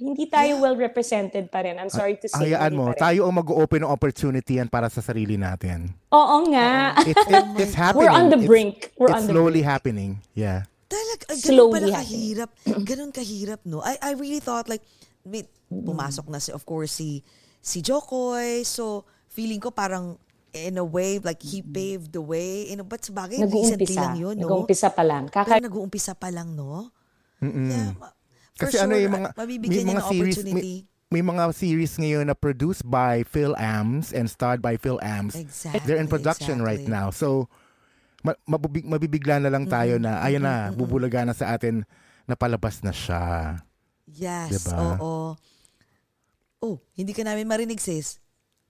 Hindi tayo well represented pa rin. I'm sorry to say. Hayaan mo, tayo ang mag-open ng opportunity yan para sa sarili natin. Oo nga. It's, it, it's happening. We're on the It's- brink. We're it's on the slowly brink. happening. Yeah. Talaga, ganun Slowly pala happening. kahirap. Ganun kahirap, no? I, I really thought like, may, pumasok na si, of course, si, si Jokoy. So, feeling ko parang, in a way, like, he paved the way. In a, but sabagay, recently Nag-uumpisa. lang yun, no? Nag-uumpisa pa lang. Pero Kaka- nag-uumpisa pa lang, no? Mm-mm. Yeah, Kasi ano sure, yung mga, ah, mabibigyan may niya mga ng series, opportunity. may, may mga series ngayon na produced by Phil Ams and starred by Phil Ams. Exactly, They're in production right exactly. now. So, ma- mabibig, mabibigla na lang tayo na, ayan na, bubulaga na sa atin, napalabas na siya. Yes, Diba? oo. Oh, hindi ka namin marinig, sis.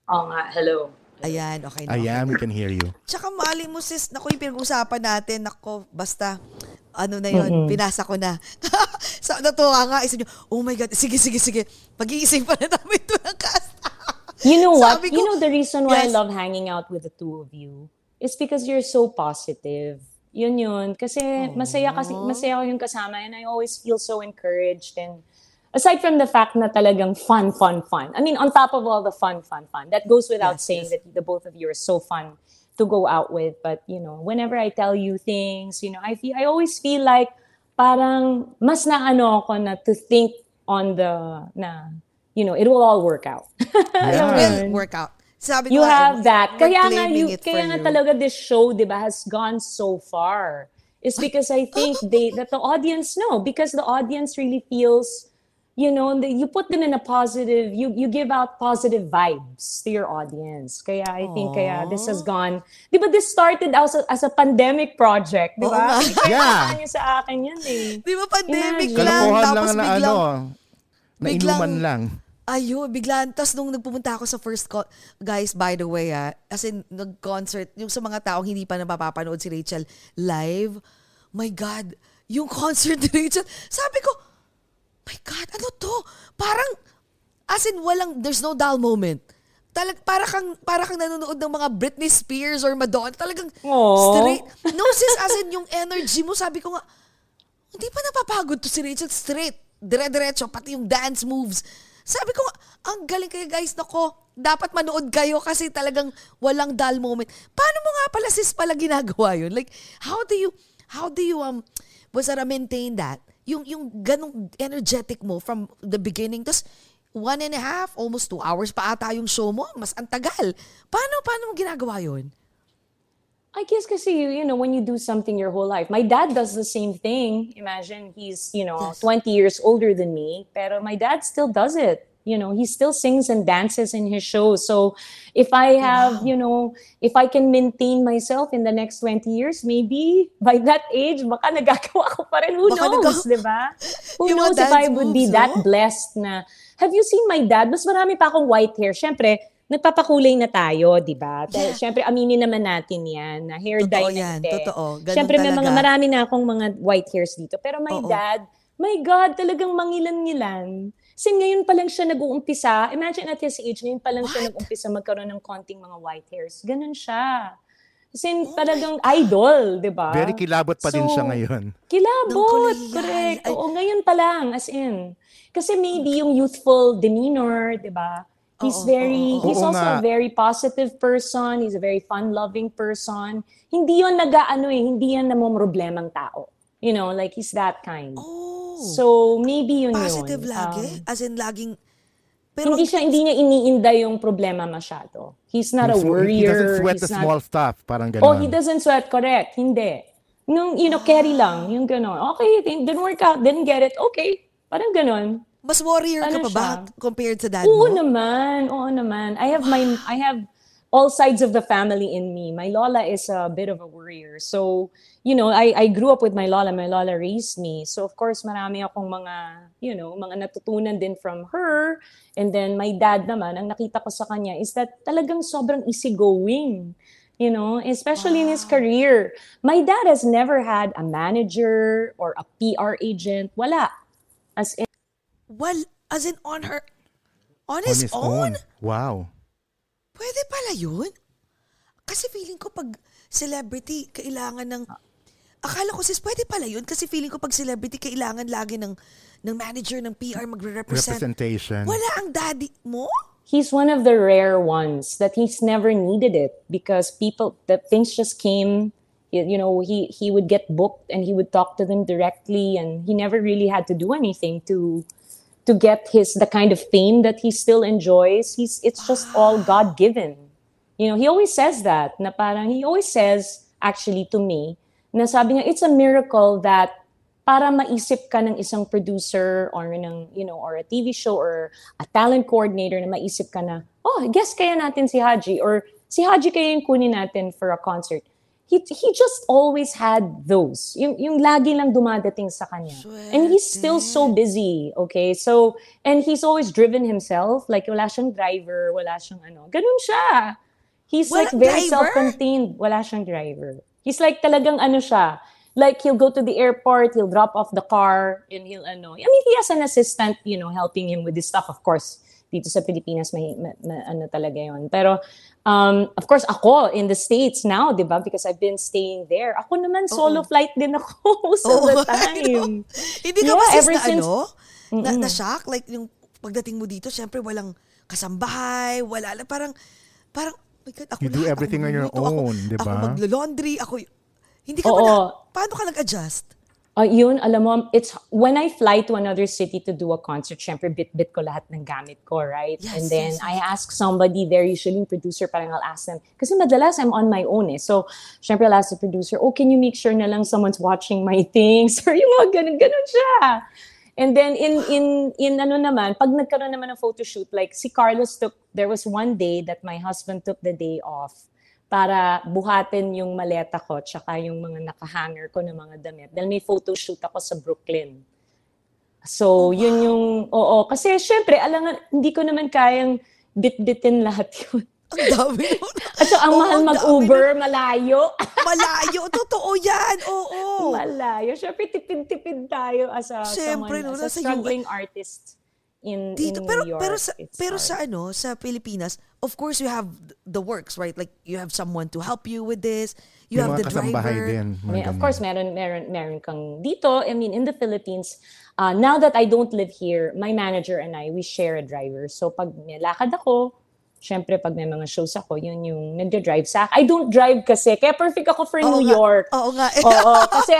Oo nga, hello. Ayan, okay na. Ayan, we can hear you. Tsaka mali mo sis, naku yung pinag-usapan natin, nako, basta, ano na yun, pinasa ko na. sa natuwa nga, isa nyo, oh my God, sige, sige, sige, pag-iisipan na namin ito ng cast. You know what? Sabi you ko, know the reason why yes. I love hanging out with the two of you is because you're so positive. Yun yun. Kasi masaya kasi masaya ko yung kasama and I always feel so encouraged and aside from the fact na talagang fun, fun, fun. I mean, on top of all the fun, fun, fun. That goes without Yes, saying yes. that the both of you are so fun to go out with. But, you know, whenever I tell you things, you know, I feel I always feel like parang mas na ano ako na to think on the na you know, it will all work out. Yeah. Will work out. Sabi You have that. Kaya nga, you, it kaya nga you. talaga this show, di ba, has gone so far. It's because I think they that the audience know because the audience really feels, you know, the, you put them in a positive, you you give out positive vibes to your audience. Kaya I think kaya this has gone, di ba this started as a, as a pandemic project, di ba? Kaya Yeah. niyo sa akin yan eh. Di ba pandemic Imagine. lang, Kalokohan tapos lang na biglang, ano, na biglang- inuman lang. Ayun, biglaan. Tapos nung nagpumunta ako sa first, co- guys, by the way, ah, as in, nag-concert, yung sa mga taong hindi pa napapanood si Rachel live, my God, yung concert ni Rachel, sabi ko, my God, ano to? Parang, as in, walang, there's no dull moment. Talag, para kang, para kang nanonood ng mga Britney Spears or Madonna. Talagang Aw. straight. No, sis, as in, yung energy mo, sabi ko nga, hindi pa napapagod to si Rachel straight. Dire-diretso, pati yung dance moves. Sabi ko, nga, ang galing kayo guys, nako, dapat manood kayo kasi talagang walang dull moment. Paano mo nga pala sis pala ginagawa yun? Like, how do you, how do you, um, was that, maintain that? Yung, yung ganong energetic mo from the beginning, tapos one and a half, almost two hours pa ata yung show mo, mas antagal. Paano, paano mo ginagawa yun? I guess kasi, you know, when you do something your whole life. My dad does the same thing. Imagine he's, you know, Yes. 20 years older than me, pero my dad still does it. You know, he still sings and dances in his shows. So if I have, you know, if I can maintain myself in the next 20 years, maybe by that age, baka nagagawa ko pa rin. Who Baka knows, nagawa- di ba? Who mga knows if I would be moves, that no? blessed na, have you seen my dad? Mas marami pa akong white hair. Siyempre, nagpapakulay na tayo, di ba? Yeah. Siyempre, aminin naman natin yan, na hair Totoo dye na yan, hindi. totoo. Ganun Siyempre, may mga talaga. marami na akong mga white hairs dito. Pero my Oo. dad, my God, talagang mangilan-ngilan. Kasi ngayon pa lang siya nag-uumpisa. Imagine at his age, ngayon pa lang siya What? nag-uumpisa magkaroon ng konting mga white hairs. Ganun siya. Kasi Oh talagang idol, di ba? Very kilabot pa din So, siya ngayon. Kilabot, correct. Oo, ngayon pa lang, as in. Kasi maybe yung youthful demeanor, di ba? He's Oo, very, oo, he's Oo also nga. a very positive person. He's a very fun-loving person. Hindi yon nag-ano eh, hindi yan namomroblemang tao. You know, like he's that kind. Oh, So, maybe yun positive yun. lagi? Um, As in, laging... Pero, hindi siya hindi niya iniinda yung problema masyado. He's not a He worrier. doesn't sweat he's the not- small stuff. Parang ganun. Oh, he doesn't sweat, correct. Hindi. Nung, you know, carry lang. Yung gano'n. Okay, didn't work out, didn't get it. Okay. Parang gano'n. Mas warrior ka Ano pa ba siya? compared sa dad Oo mo? naman. Oo naman. I have my, I have all sides of the family in me. My lola is a bit of a worrier. So, you know, I, I grew up with my lola. My lola raised me. So, of course, marami akong mga, you know, mga natutunan din from her. And then my dad naman, ang nakita ko sa kanya is that talagang sobrang easygoing. You know, especially in his career. My dad has never had a manager or a PR agent. Wala. As in, Well, as in on her... On On his, his own? own. Wow. Pwede pala yun? Kasi feeling ko pag celebrity, kailangan ng... Akala ko sis, pwede pala yun kasi feeling ko pag celebrity, kailangan lagi ng, ng manager, ng PR magre-represent. Representation. Wala ang daddy mo? he's one of the rare ones that he's never needed it because people that things just came you you know he he would get booked and he would talk to them directly and he never really had to do anything to to get his the kind of fame that he still enjoys he's it's just all god given you know he always says that na parang he always says actually to me na sabi niya it's a miracle that para maisip ka ng isang producer or ng you know or a TV show or a talent coordinator na maisip ka na oh guess kaya natin si Haji or si Haji kaya yung kunin natin for a concert he he just always had those. Yung yung lagi lang dumadating sa kanya. And he's still so busy okay? So and he's always driven himself. Like wala siyang driver wala siyang ano. Ganun siya. He's like Walang very driver? self-contained. Wala siyang driver. He's like talagang ano siya. Like he'll go to the airport, he'll drop off the car, and he'll ano. I mean, he has an assistant, you know, helping him with this stuff. Of course, dito sa Pilipinas may, ma- ma- ano talaga yon. Pero um, of course ako in the States now, 'di ba? Because I've been staying there. Ako naman solo flight din ako most of the Oo, time. Hindi ka Yeah, ba sis na since- ano? Na, na shock? Like yung pagdating mo dito, syempre walang kasambahay, wala lang. Parang, parang, oh my God, ako You do lahat, everything ako on your magluluto, own, ako, di Ako ba? maglo-laundry, ako, hindi ka ba Oo. na, paano ka nag-adjust? Uh, yun, alam mo, it's when I fly to another city to do a concert, syempre bit-bit ko lahat ng gamit ko, right? Yes, and then yes, yes. I ask somebody there, usually producer, parang I'll ask them, kasi madalas I'm on my own eh. So, syempre I'll ask the producer, oh, can you make sure na lang someone's watching my things? Or yung mga ganun-ganun siya. And then in in in ano naman, pag nagkaroon naman ng photo shoot, like si Carlos took, there was one day that my husband took the day off para buhatin yung maleta ko tsaka yung mga nakahanger ko ng mga damit. Dahil may photo shoot ako sa Brooklyn. So, yun yung, oo. Kasi syempre, alam nga, hindi ko naman kayang bit-bitin lahat yun. Ang dami mo. At so, ang Oo, mahal mag-Uber, malayo. Malayo, totoo yan, oo. Malayo. Syempre, tipid-tipid tayo as a, Syempre, no, someone, as a struggling artist in, Dito, in pero, New York. pero sa, It's pero hard. sa ano, sa Pilipinas, of course you have the works, right? Like, you have someone to help you with this. You May have mga the driver. din. mga May, of course, meron, meron, meron kang dito. I mean, in the Philippines, uh, now that I don't live here, my manager and I, we share a driver. So, pag may lakad ako, syempre, pag may mga shows ako, yun yung nagda-drive sa I don't drive kasi, kaya perfect ako for Oo New nga. York. Oo nga. Oo, kasi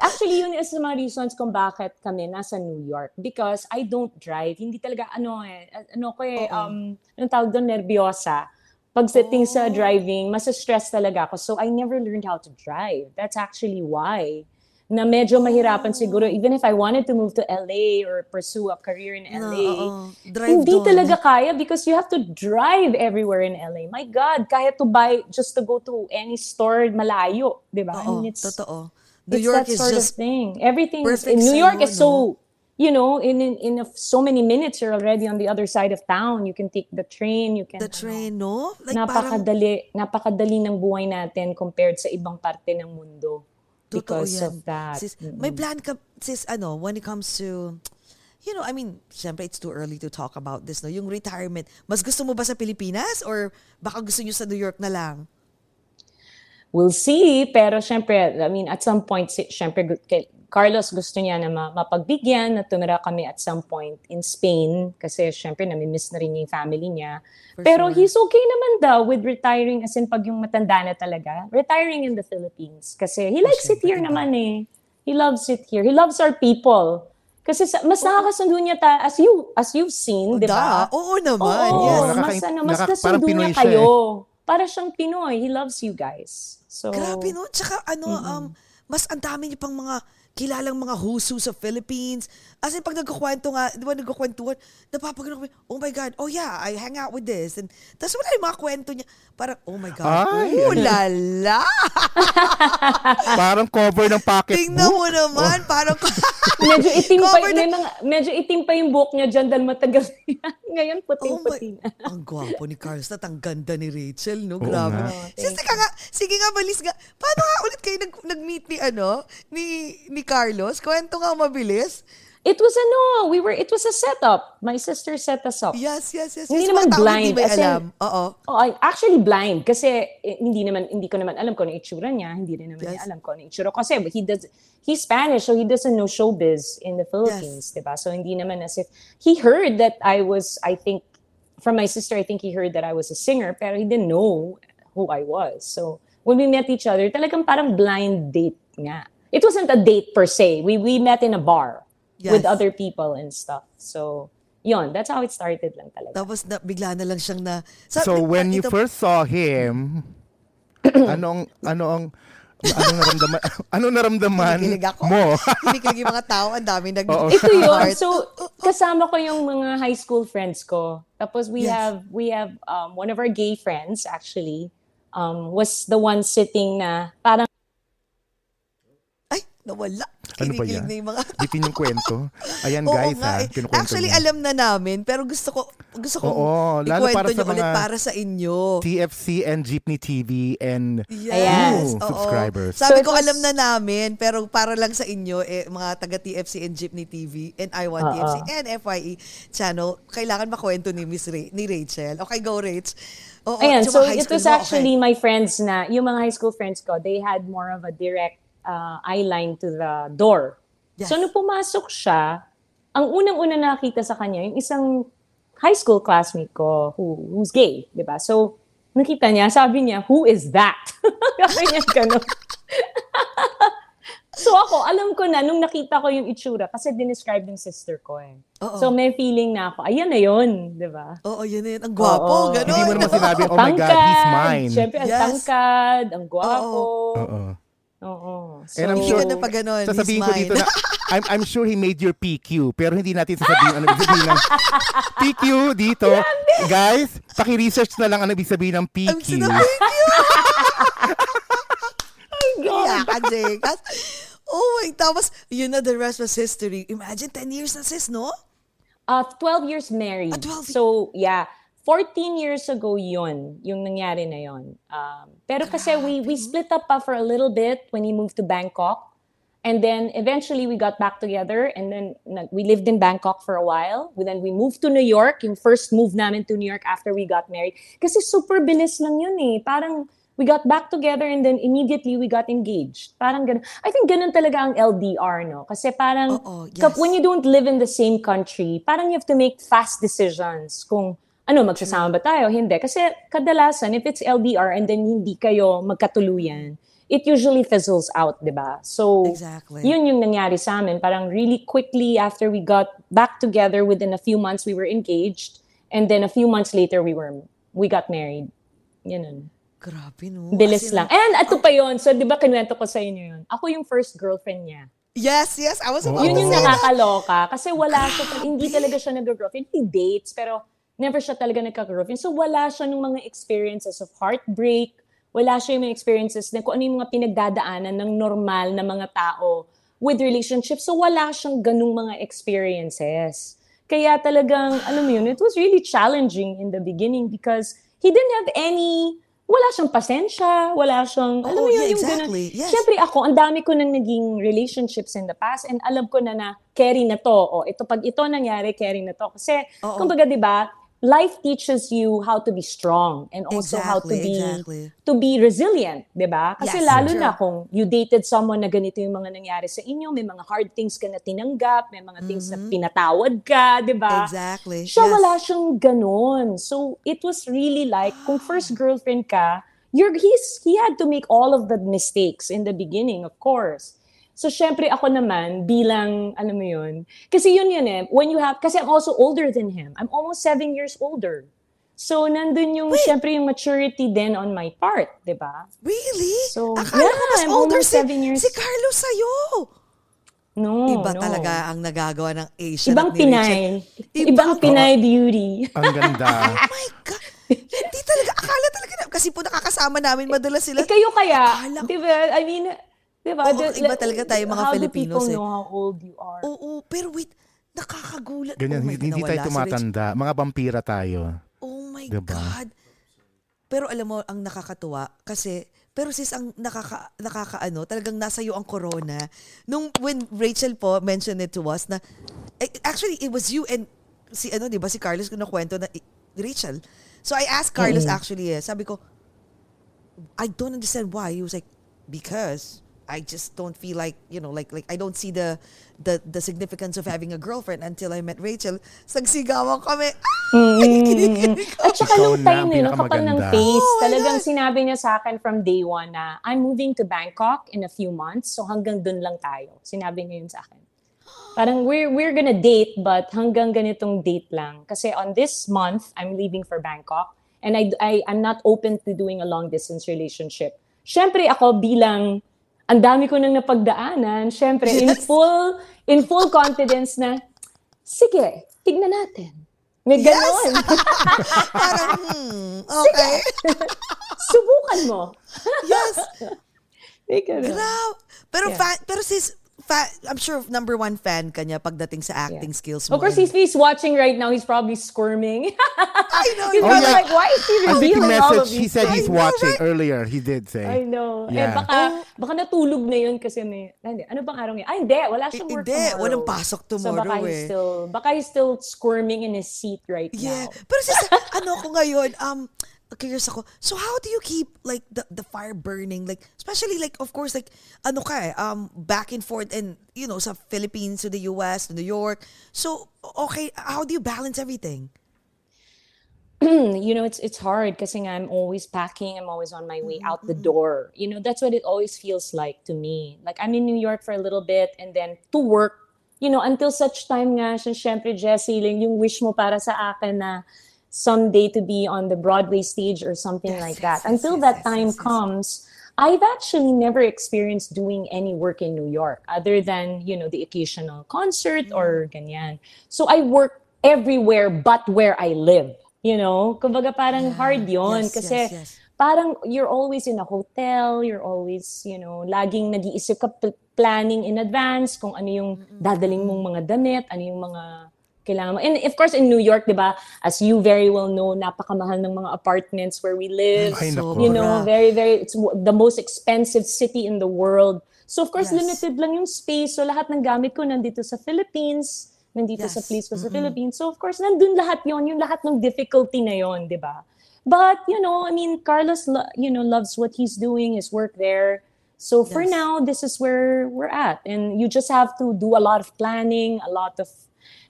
actually yun is mga reasons kung bakit kami nasa New York because I don't drive. Hindi talaga ano eh, ano ko eh, um, anong tawag doon, nervyosa. Pagdating sa driving, mas stress talaga ako. So I never learned how to drive. That's actually why na medyo mahirapan siguro even if I wanted to move to LA or pursue a career in No, LA. oo. Drive hindi doon. talaga kaya because you have to drive everywhere in LA. My God, kaya to buy just to go to any store malayo, di ba? I Oo, mean, it's, totoo. New it's York that is sort just of thing. Everything is, in New York is so, you know, in in, in a, so many minutes you're already on the other side of town. You can take the train, you can the ano, train, no? Like, parang, napakadali, napakadali ng buhay natin compared sa ibang parte ng mundo because yan. of that. Sis, Mm-mm. may plan ka, sis, ano, when it comes to, you know, I mean, syempre, it's too early to talk about this, no? Yung retirement, mas gusto mo ba sa Pilipinas or baka gusto nyo sa New York na lang? We'll see, pero syempre, I mean, at some point, syempre, Carlos gusto niya na ma- mapagbigyan na tumira kami at some point in Spain kasi syempre nami-miss na rin niya yung family niya. For Pero sure. he's okay naman daw with retiring as in pag yung matanda na talaga. Retiring in the Philippines kasi he likes it syempre, here naman eh. He loves it here. He loves our people. Kasi sa, mas nakakasundo niya ta as you as you've seen, 'di ba? Oo naman. Oo, yes. mas ano, mas nakaka- niya Pinoy siya eh. kayo. Para siyang Pinoy. He loves you guys. So Grabe no. Tsaka ano, um, mas ang dami niyo pang mga kilalang mga husu sa Philippines. As in, pag nagkukwento nga, di ba nagkukwentuhan, napapagano kami, oh my God, oh yeah, I hang out with this. And tapos wala yung mga kwento niya. Parang, oh my God, Ay, oh lala. Parang cover ng pocketbook. Tingnan mo naman, parang, medyo itim pa, may mga, medyo itim pa yung buhok niya dyan dahil matagal yan. Ngayon, oh puting-puti na. ang gwapo ni Carlos at ang ganda ni Rachel, no? Oo Grabe. nga. Oh, Sis, teka nga, sige nga, balis nga. Paano nga ulit kayo nag, nag-meet ni, ano, ni, ni Carlos? Kwento nga mabilis. It was ano, we were, it was a setup. My sister set us up. Yes, yes, yes. Hindi yes. naman blind, Hindi as in- alam? Oo. Oh, actually blind kasi eh, hindi naman hindi ko naman alam kung ano itsura niya, hindi rin naman Yes. niya alam kung ano itsura kasi he does he's Spanish so he doesn't know showbiz in the Philippines, 'di ba? So hindi naman as if he heard that I was I think from my sister I think he heard that I was a singer pero he didn't know who I was. So when we met each other, talagang parang blind date nga. It wasn't a date per se. We we met in a bar with Yes. other people and stuff. So yon, that's how it started lang talaga. Tapos na, bigla na lang siyang na... Sa- So when you ito- first saw him, anong anong anong naramdaman anong naramdaman Kinikilig ako. mo? Kinikilig yung mga tao, ang dami nag... Oo. Ito yun. heart. So, kasama ko yung mga high school friends ko. Tapos we Yes. have, we have um, one of our gay friends actually um, was the one sitting na parang nawala. Ano ba yan? na yung mga... Bitin yung kwento. Ayan Oo guys nga ha, eh. Actually, niya. alam na namin, pero gusto ko, gusto ko Oo, lalo ikwento para sa niyo ulit mga- para sa inyo. TFC and Jeepney TV and Yes, Ooh, oo. subscribers. Sabi ko alam na namin, pero para lang sa inyo, eh, mga taga TFC and Jeepney TV and I Want. TFC and FYE channel, kailangan makwento ni Miss Ra- ni Rachel. Okay, go Rach. Oo, Ayan, so it was actually my friends na, yung mga high school friends ko, they had more of a direct uh, eye line to the door. Yes. So nung pumasok siya, ang unang-una nakita sa kanya, yung isang high school classmate ko who, who's gay, di ba? So, nakita niya, sabi niya, who is that? Sabi niya ganun. so ako, alam ko na, nung nakita ko yung itsura, kasi dinescribe yung sister ko eh. Oo. So may feeling na ako, ayan na yun, di ba? Oo, yun na yun. Ang gwapo, Oo. gano'n. Hindi mo naman sinabi, oh my God, he's mine. Siyempre, ang Yes. tangkad, ang gwapo. Oo. Oo. So, And I'm Hindi sure, ka na pa ganon, sasabihin ko dito na, I'm, I'm sure he made your PQ, pero hindi natin sasabihin ano ibig sabihin ng PQ dito. Guys, paki-research na lang ano ibig sabihin ng Ang PQ. sinabi ko. Kaya ka, Jekas. Oh my, tapos, yun na, the rest was history. Imagine, 10 years na sis, no? uh, 12 years married. Ah, 12 So, yeah. 14 years ago yun, yung nangyari na yun. Um, pero kasi we, we split up pa for a little bit when he moved to Bangkok. And then eventually we got back together and then we lived in Bangkok for a while. Then we moved to New York, yung first move namin to New York after we got married. Kasi super bilis lang yun eh. Parang we got back together and then immediately we got engaged. Parang ganun. I think ganun talaga ang LDR, no? Kasi parang yes. when you don't live in the same country, parang you have to make fast decisions kung ano, magsasama ba tayo? Hindi. Kasi kadalasan, if it's LDR and then hindi kayo magkatuluyan, it usually fizzles out, di ba? So, Exactly. yun yung nangyari sa amin. Parang really quickly after we got back together, within a few months, we were engaged. And then a few months later, we were, we got married. Yun. Grabe, no? Bilis in- lang. And ito pa yun. So, di ba, kinuwento ko sa inyo yun. Ako yung first girlfriend niya. Yes, yes. I was about Yun to yung say that. nakakaloka. Kasi wala siya, hindi talaga siya nag-girlfriend. He dates, pero never siya talaga nagka-girlfriend. So wala siya nung mga experiences of heartbreak. Wala siya yung mga experiences na kung ano yung mga pinagdadaanan ng normal na mga tao with relationships. So wala siyang ganung mga experiences. Kaya talagang, alam mo yun, it was really challenging in the beginning because he didn't have any, wala siyang pasensya, wala siyang, alam Oo, mo yun, yeah, yung ganun. exactly. Yes. Siyempre ako, ang dami ko nang naging relationships in the past and alam ko na na carry na to. O ito, pag ito nangyari, carry na to. Kasi, Oo. kumbaga, di ba, life teaches you how to be strong and also how to Exactly, be exactly. to be resilient, 'di ba? Kasi Yes, lalo sure. na kung you dated someone na ganito yung mga nangyari sa inyo, may mga hard things ka na tinanggap, may mga things na pinatawad ka, 'di ba? Mm-hmm. Exactly. Siya yes. wala siyang ganon. So it was really like kung first girlfriend ka, you're he's he had to make all of the mistakes in the beginning, of course. So syempre ako naman bilang alam mo yun. Kasi yun yun eh. When you have kasi I'm also older than him. I'm almost seven years older. So nandun yung syempre yung maturity din on my part, 'di ba? Really? So, Akala ko yeah, mas I'm older si, seven years. si Carlos sa'yo. No. Iba no. talaga ang nagagawa ng Asian Ibang at ni Rachel. Pinay. Iba Ibang ang- Pinay beauty. Ang ganda. Oh my God. Hindi talaga. Akala talaga na. Kasi po nakakasama namin madalas sila. Eh, kayo kaya, Akala ko- di ba? I mean, di ba? Oo, The- iba talaga tayo mga how Filipinos do eh. people know how old you are? Oo, pero wait. Nakakagulat. Ganyan, oh my hindi, God, hindi tayo tumatanda. Mga vampira tayo. Oh my Diba? God. Pero alam mo, ang nakakatuwa, kasi, pero sis, ang nakaka, nakakaano, talagang nasa iyo ang corona. Nung, when Rachel po mentioned it to us, na, eh, actually, it was you and, si ano, di ba, si Carlos, kung nakwento na, eh, Rachel. So I asked Carlos actually, eh, sabi ko, I don't understand why. He was like, because I just don't feel like, you know, like like I don't see the the the significance of having a girlfriend until I met Rachel. Sagsigawan kami. Ay! At saka Ikaw nung na time ang yun, kapal ng face, Oh talagang God. sinabi niya sa akin from day one na I'm moving to Bangkok in a few months, so hanggang dun lang tayo. Sinabi niya yun sa akin. Parang we're, we're gonna date, but hanggang ganitong date lang. Kasi on this month, I'm leaving for Bangkok, and I, I, I'm not open to doing a long distance relationship. Siyempre ako bilang ang dami ko nang napagdaanan, siyempre in Yes. full in full confidence na sige, tignan natin. May Yes. ganon. Parang, hmm, okay. Subukan mo. yes. May ganon. Grabe. Pero, Yeah. fan, pero sis, fa, I'm sure number one fan ka niya pagdating sa acting skills mo. Of course, if he's watching right now, he's probably squirming. I know. he's Oh, probably yeah. like, why is he I think he revealing all of messaged, he these said he's I know, watching right? earlier. He did say. I know. Yeah. Eh, baka, baka natulog na yun kasi may, hindi, ano bang araw niya? Ay, hindi, wala siyang Eh, work hindi, tomorrow. walang pasok So baka tomorrow he's eh. still, baka he's still squirming in his seat right Yeah. now. Pero sis, ano ko ngayon, um, curious ako. So how do you keep like the the fire burning? Like especially like of course like ano ka eh, um back and forth and you know sa Philippines to the US to New York. So okay, how do you balance everything? you know, it's it's hard because I'm always packing. I'm always on my way out the door. You know, that's what it always feels like to me. Like I'm in New York for a little bit and then to work, you know, until such time nga, syempre, Jessie, lang yung wish mo para sa akin na someday to be on the Broadway stage or something Yes, like that. yes, Until yes, that time comes, I've actually never experienced doing any work in New York other than, you know, the occasional concert mm. or ganyan. So I work everywhere but where I live. You know, kumbaga parang hard yon kasi parang you're always in a hotel, you're always, you know, laging nag-iisip ka planning in advance kung ano yung mm, mm. dadaling mong mga damit, ano yung mga kailangan mo. And of course, in New York, di ba, as you very well know, napakamahal ng mga apartments where we live. Ay, So. You know, very, very, it's the most expensive city in the world. So of course, Yes. limited lang yung space. So lahat ng gamit ko nandito sa Philippines, nandito sa place ko sa Philippines. So of course, nandun lahat yon yung lahat ng difficulty na yon di ba? But, you know, I mean, Carlos, lo- you know, loves what he's doing, his work there. So for Yes. now, this is where we're at. And you just have to do a lot of planning, a lot of,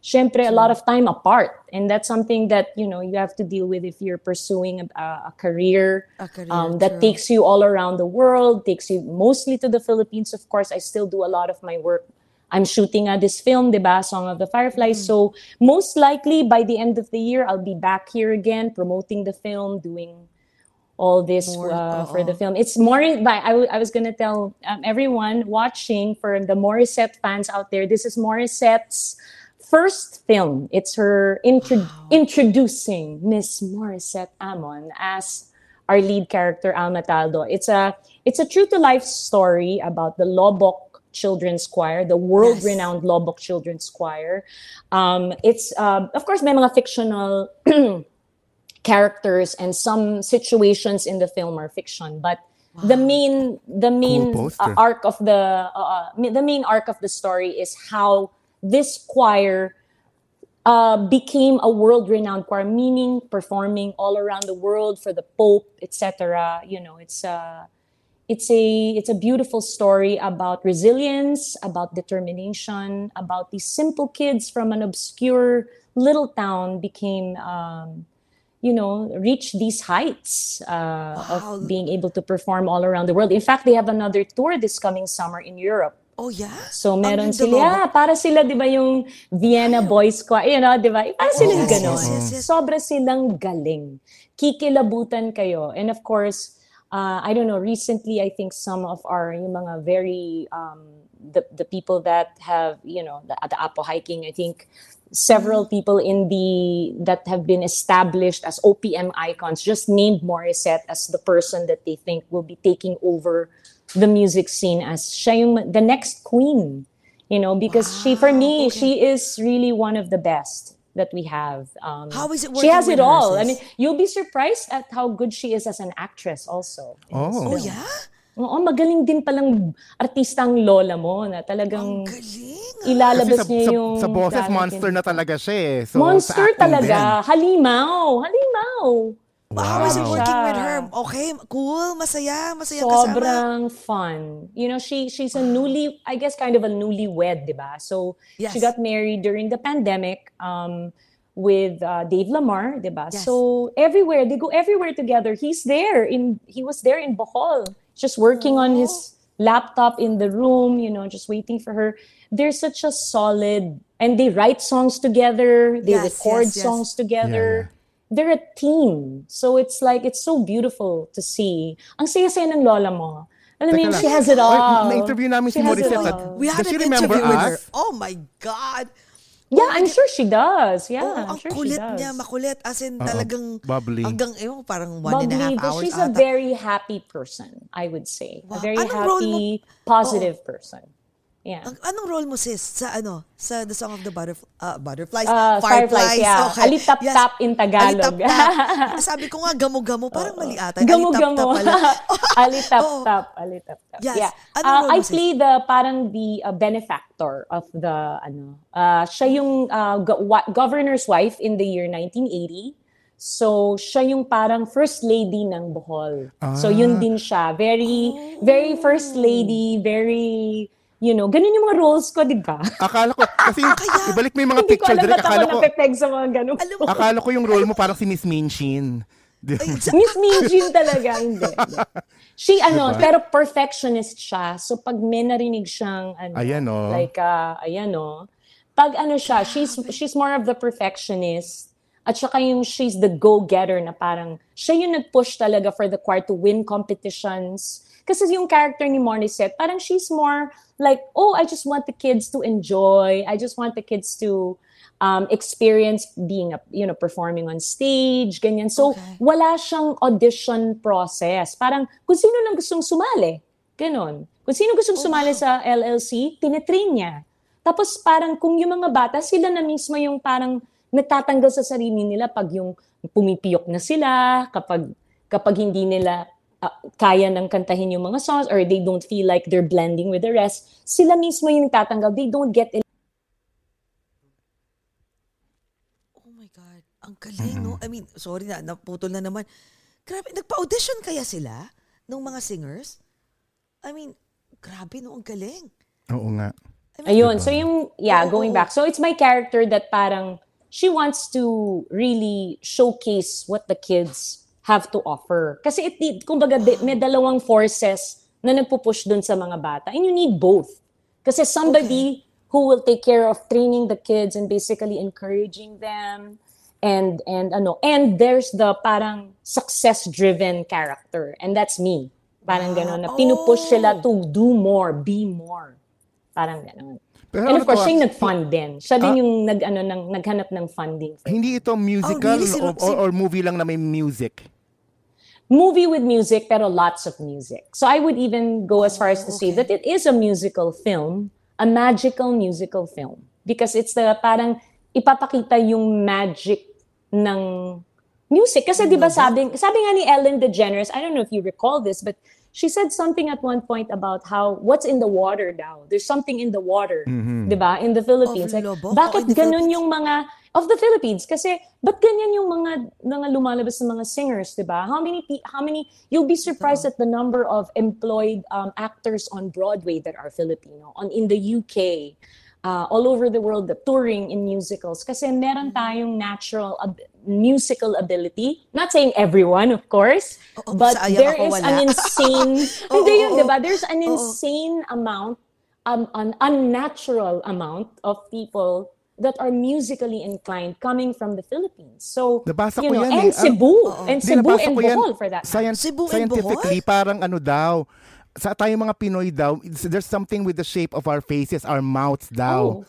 syempre, a lot of time apart. And that's something that, you know, you have to deal with if you're pursuing a, a career, A career, um, that true. takes you all around the world, takes you mostly to the Philippines. Of course, I still do a lot of my work. I'm shooting uh, this film, diba, Song of the Fireflies. Mm. So most likely by the end of the year, I'll be back here again promoting the film, doing all this More, uh, for the film. It's more. By I, w- I was gonna tell um, everyone watching for the Morissette fans out there. This is Morissette's first film. It's her intro- introducing Miss Morissette Amon as our lead character Alma Taldo. It's a it's a true to life story about the Lobok Children's Choir, the world renowned Lobok Children's Choir. Um, it's uh, of course may mga fictional characters and some situations in the film are fiction but the main the main Cool uh, arc of the uh, uh, the main arc of the story is how this choir uh, became a world-renowned choir, meaning performing all around the world for the Pope, etc. You know, it's a it's a it's a beautiful story about resilience, about determination, about these simple kids from an obscure little town became um, you know reach these heights uh, Wow. of being able to perform all around the world. In fact, they have another tour this coming summer in Europe. Oh, yeah? So meron sila, yeah, para sila 'di ba yung Vienna Boys Choir, you know, 'di ba? Para sila Yes, ganon. yes, yes, yes. Sobra silang galing. Kikilabutan kayo. And of course, uh, I don't know, recently I think some of our yung mga very um, the the people that have, you know, the, the Apo hiking, I think several Mm-hmm. people in the that have been established as OPM icons just named Morissette as the person that they think will be taking over the music scene as siya yung the next queen you know because she for me Wow, okay. she is really one of the best that we have um How is it she has it all i mean you'll be surprised at how good she is as an actress also Oh. Oh, yeah? Oo, magaling din palang artistang lola mo na Ang talagang galing. ah. ilalabas Kasi sa, niya sa, yung sa boses, monster na talaga siya eh. So, monster talaga din. halimaw halimaw How is it Wow. working with her? Okay, cool, masaya, masaya kasama. sobrang fun. You know, she she's a newly, I guess, kind of a newlywed, diba? So Yes. she got married during the pandemic um, with uh, Dave Lamar, diba? Yes. So everywhere they go, everywhere together. He's there in he was there in Bohol, just working on his laptop in the room. You know, just waiting for her. They're such a solid, and they write songs together. They Yes, record yes, yes. songs together they're a team. So it's like, it's so beautiful to see. Ang saya-saya ng lola mo. Alam mo yun, lang. she has it all. na-interview namin She si has it Morissette. all. We Does had she an remember interview with her. us? Oh my God. Yeah, I'm sure she does. Yeah, Oo, I'm sure she kulit does. niya, makulit. As in, talagang bubbly. hanggang, ewan, parang one and a half Bubbly, but hours she's a ata. very happy person, I would say. Wow. A very Anong happy, positive person. Yeah. Ang, anong role mo, sis, sa ano, sa The Song of the Butterf- uh, Butterflies? Uh, Fireflies, yeah. Alitap-tap in Tagalog. Alitap-tap. Sabi ko nga, gamo-gamo. Parang mali ata. Gamo-gamo. Alitap-tap pala. Alitap-tap. Alitap-tap. Yes. Yeah. Anong Uh, role I mo, sis? play the parang the uh, benefactor of the ano. Uh, siya yung uh, go- wa- governor's wife in the year 1980. So siya yung parang first lady ng Bohol. So yun Ah. din siya. Very very first lady, very you know, ganun yung mga roles ko, di ba? Akala ko, kasi ibalik mo yung mga Hindi ko picture alam direct, ba't ako akala ko, napepeg sa mga ganun. Alam mo, akala ko yung role mo parang si Miss Minchin. Miss Mijin talaga, hindi. She, ano, pero perfectionist siya. So, pag may narinig siyang, ano, Ayan, oh. like, uh, ayan, oh, pag ano siya, she's, she's more of the perfectionist. At saka yung she's the go-getter na parang, siya yung nag-push talaga for the choir to win competitions. Kasi yung character ni Morissette, parang she's more like, oh, I just want the kids to enjoy. I just want the kids to um, experience being, a, you know, performing on stage, ganyan. So, Okay. wala siyang audition process. Parang, kung sino lang gustong sumali, ganon. Kung sino gustong sumali sa LLC, tinetrain niya. Tapos parang kung yung mga bata, sila na mismo yung parang nagtatanggal sa sarili nila pag yung pumipiyok na sila, kapag, kapag hindi nila ah, kaya ng kantahin yung mga songs or they don't feel like they're blending with the rest, sila mismo yung tatanggal. They don't get Oh my God. Ang galing, no? I mean, sorry na, naputol na naman. Grabe, nagpa-audition kaya sila ng mga singers? I mean, grabe, no? Ang galing. Oo nga. I mean, Ayun. So yung, yeah, Oo, going oo. back. So it's my character that parang, she wants to really showcase what the kids have to offer. Kasi it, it kumbaga, may dalawang forces na nagpupush dun sa mga bata. And you need both. Kasi somebody who will take care of training the kids and basically encouraging them and and ano and there's the parang success driven character and that's me parang gano'n na pinupush sila to do more be more parang gano'n Pero and ano of course to, siya yung ah, nag-fund din siya din Ah. yung nag ano ng naghanap ng funding for Hindi ito musical really? Sino- o, or, or movie lang na may music? movie with music pero lots of music. So I would even go as far as to say that it is a musical film, a magical musical film because it's the parang ipapakita yung magic ng music kasi 'di ba sabi sabi nga ni Ellen DeGeneres, I don't know if you recall this but she said something at one point about how what's in the water now. There's something in the water, 'di ba? In the Philippines. Like, Lobok? bakit ganun Philippines? yung mga of the Philippines kasi ba't ganyan yung mga mga lumalabas na mga singers, 'di ba? How many how many you'll be surprised at the number of employed um, actors on Broadway that are Filipino on in the UK. Uh, all over the world, the touring in musicals. Kasi meron Mm-hmm. tayong natural ab- musical ability. Not saying everyone, of course, Oo, but there is wala. an insane, Oo, hindi yun, oo, di ba? There's an oo. insane amount, um, an unnatural amount of people that are musically inclined coming from the Philippines. So, Nabasa you ko know, yan and eh. Cebu, Oo. and Cebu and ko yan. Bohol for that matter. Scien- Cebu and scientifically, parang ano daw, sa tayong mga Pinoy daw, there's something with the shape of our faces, our mouths daw. Oh,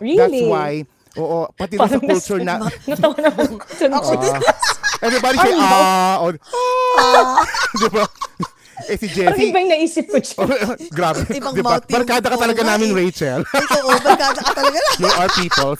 really? That's why, oo, pati doon sa Parang culture na, Natawa na ako. everybody say, Our ah, or, ah, di ba? Eh si Parang Jessie, iba yung naisip ko siya. grabe, Ibang di ba? mouth Barkada ka talaga namin, eh. Rachel. Ito, oh, barkada ka talaga. You are people.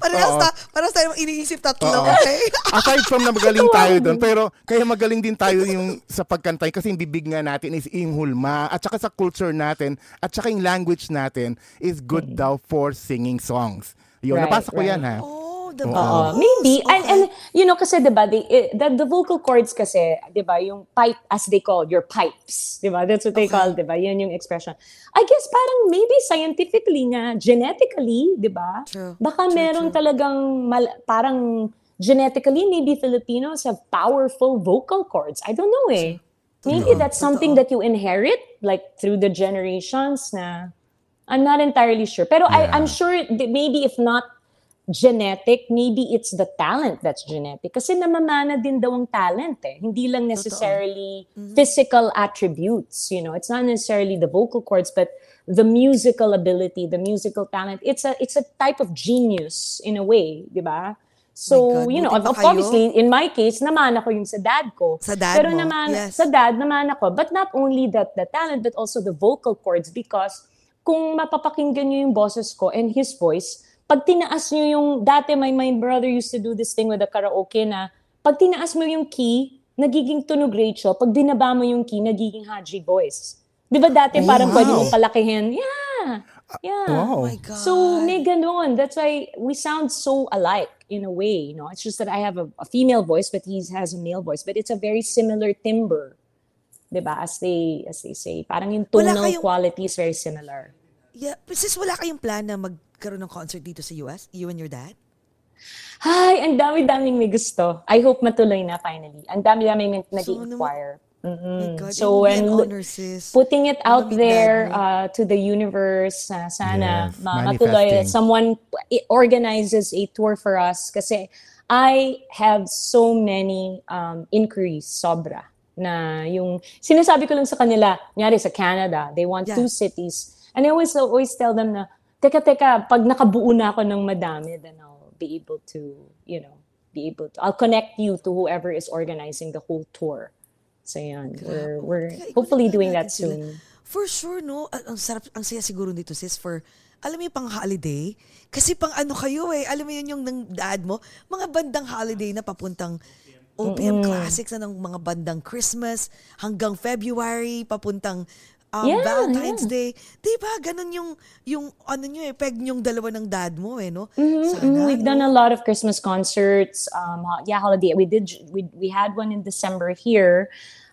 Parehas ta, parehas tayo iniisip tatlo, okay? Aside from na magaling tayo doon, pero kaya magaling din tayo yung sa pagkantay kasi yung bibig nga natin is yung hulma at saka sa culture natin at saka yung language natin is good daw for singing songs. Yun, Right, nabasa ko right. yan ha. Oh, the Oo. Oo, maybe. And, Okay. and, you know, kasi, di ba, the, eh, the, the vocal cords kasi, di ba, yung pipe, as they call, your pipes, di ba? That's what they Okay. call, di ba? Yan yung expression. I guess parang maybe scientifically nga, genetically, di ba? True. Baka True, meron true. talagang, mal, parang genetically, maybe Filipinos have powerful vocal cords. I don't know eh. Maybe that's something that you inherit, like through the generations na, I'm not entirely sure. Pero I, Yeah. I'm sure that maybe if not genetic, maybe it's the talent that's genetic. Kasi namamana din daw ang talent eh. Hindi lang necessarily physical attributes, you know. It's not necessarily the vocal cords, but the musical ability, the musical talent. It's a it's a type of genius in a way, di ba? So, God, you know, kayo. obviously, in my case, namana ko yung sa dad ko. Sa dad Pero mo, naman, yes. sa dad, naman ako. But not only that, the talent, but also the vocal cords because kung mapapakinggan nyo yung boses ko and his voice, pag tinaas nyo yung, dati my, my brother used to do this thing with the karaoke na, pag tinaas mo yung key, nagiging tunog Rachel. Pag binaba mo yung key, nagiging Haji voice. Di ba dati parang wow. pwede mong palakihin? Yeah. Yeah. Wow. Oh my God. So may ganun. That's why we sound so alike in a way. You know, it's just that I have a, a female voice, but he has a male voice. But it's a very similar timbre, diba? As they as they say, parang yung tonal kayong- quality is very similar. Yeah, but sis, wala kayong plan na magkaroon ng concert dito sa US? You and your dad? Hi, ang dami-daming may gusto. I hope matuloy na finally. Ang dami-daming So, nag-inquire. Mm. God, So it would be an when honor, sis. putting it out Malamig there uh, to the universe, uh, sana Yes, ma- matuloy. Someone organizes a tour for us kasi I have so many um, inquiries, sobra. Na yung, sinasabi ko lang sa kanila, nyari sa Canada, they want Yeah. two cities. And I always, always tell them na, teka, teka, pag nakabuo na ako ng madami, then I'll be able to, you know, be able to, I'll connect you to whoever is organizing the whole tour. So yan, we're, we're hopefully doing that soon. For sure, no? Ang, sarap, ang saya siguro dito, sis, for, alam mo yung pang holiday? Kasi pang ano kayo eh, alam mo yun yung ng dad mo, mga bandang holiday na papuntang OPM Classics na ng mga bandang Christmas hanggang February, papuntang um, Yeah, Valentine's yeah. Day. Di ba? Ganun yung, yung ano nyo eh, peg yung dalawa ng dad mo eh, no? Mhm, Sana, mhm. We've no? done a lot of Christmas concerts. Um, yeah, holiday. We did. We we had one in December here.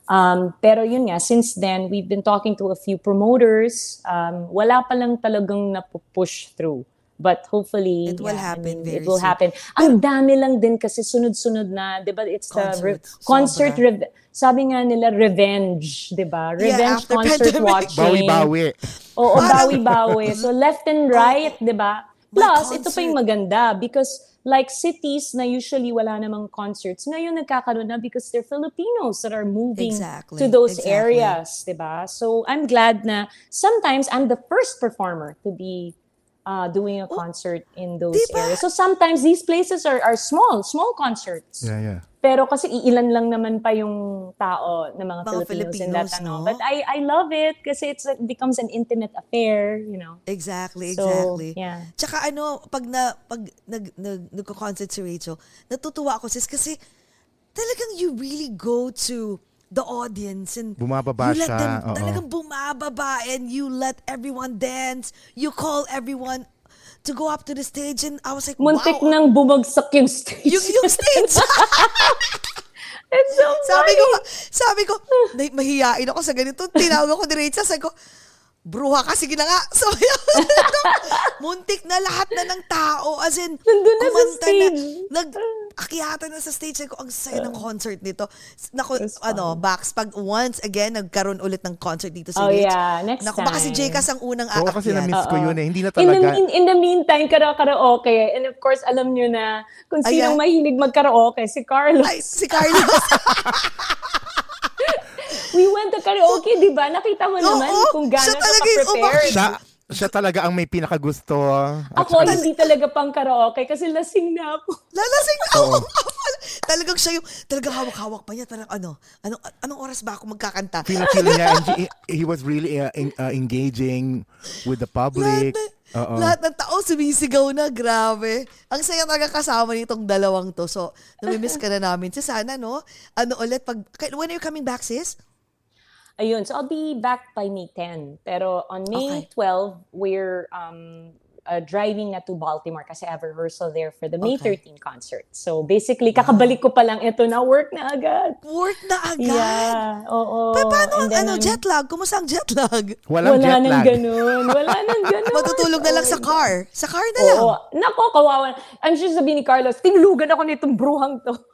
Um, pero yun nga, since then we've been talking to a few promoters. Um, wala pa lang talagang napupush through. But hopefully, It will yeah, I happen mean, very It will soon. happen. Ang dami lang din kasi sunod-sunod na, 'di ba? It's the re- concert. Rev- sabi nga nila revenge, 'di ba? Revenge after concert pandemic. watching. Bawi-bawi. Oo, bawi-bawi. So left and right, 'di ba? Plus, ito pa yung concert. maganda because like cities na usually wala namang concerts, ngayon nagkakaroon na because they're Filipinos that are moving Exactly, to those exactly. areas, 'di ba? So I'm glad na sometimes I'm the first performer to be uh, doing a concert in those diba? areas. So sometimes these places are are small, small concerts. Yeah, yeah. Pero kasi iilan lang naman pa yung tao ng mga, Mga Filipinos, in that Filipinos, ano. no? But I I love it kasi it's it becomes an intimate affair, you know. Exactly, So, exactly. yeah. Tsaka ano, pag na pag nag nag nagko-concert si Rachel, natutuwa ako sis kasi talagang you really go to the audience and Bumababa you let siya, them oo. talagang bumababa and you let everyone dance you call everyone to go up to the stage and I was like Muntik wow nang bumagsak yung stage. yung, yung stage It's so sabi ko funny. sabi ko "Nay, mahihain ako sa ganito tinawag ako ni Rachel sabi ko Bruha ka, sige na nga. So, muntik na lahat na ng tao. As in, Nandun na sa stage. nag, akyatan na sa stage. Ko, ang saya ng concert nito. Naku, ano, Bax, pag once again, nagkaroon ulit ng concert dito si Oh, Rach. yeah. Next Naku, baka si time. Jcas ang unang Oo, kasi aakyat. na-miss ko yun eh. Hindi na In the, talaga. in, in the meantime, karaoke. And of course, alam nyo na kung Ayan. sinong mahilig magkaraoke, si Carlos. Ay, si Carlos. We went to karaoke, di ba? Nakita mo naman Oo, kung gaano siya ka talaga yung prepared siya, siya talaga ang may pinakagusto. Ako, saka- hindi talaga pang karaoke kasi lasing na ako. Lalasing na ako. Talagang siya yung, talagang hawak-hawak pa niya. Parang ano, anong, anong oras ba ako magkakanta? feel na feel niya and he, he was really uh, en- uh, engaging with the Lahat, public. na, Oo. lahat ng tao sumisigaw na, grabe. Ang saya talaga kasama nitong dalawang to. So, namimiss ka na namin. So, sana, no? Ano ulit, pag, when are you coming back, sis? Ayun, so I'll be back by May 10. Pero on May Okay. 12, we're um, uh, driving na to Baltimore kasi I have a rehearsal there for the May Okay. 13 concert. So basically, kakabalik ko pa lang ito na work na agad. Work na agad. Yeah, oo. Pa- paano And ang then ano, I'm- jet lag? Kumusta ang jet lag? Walang Wala jet nang lag. ganun. Wala nang ganun. Matutulog na lang sa car. Sa car na lang. Oo. Nako, kawawa. I'm sure sabihin ni Carlos, tinulugan ako nitong bruhang to.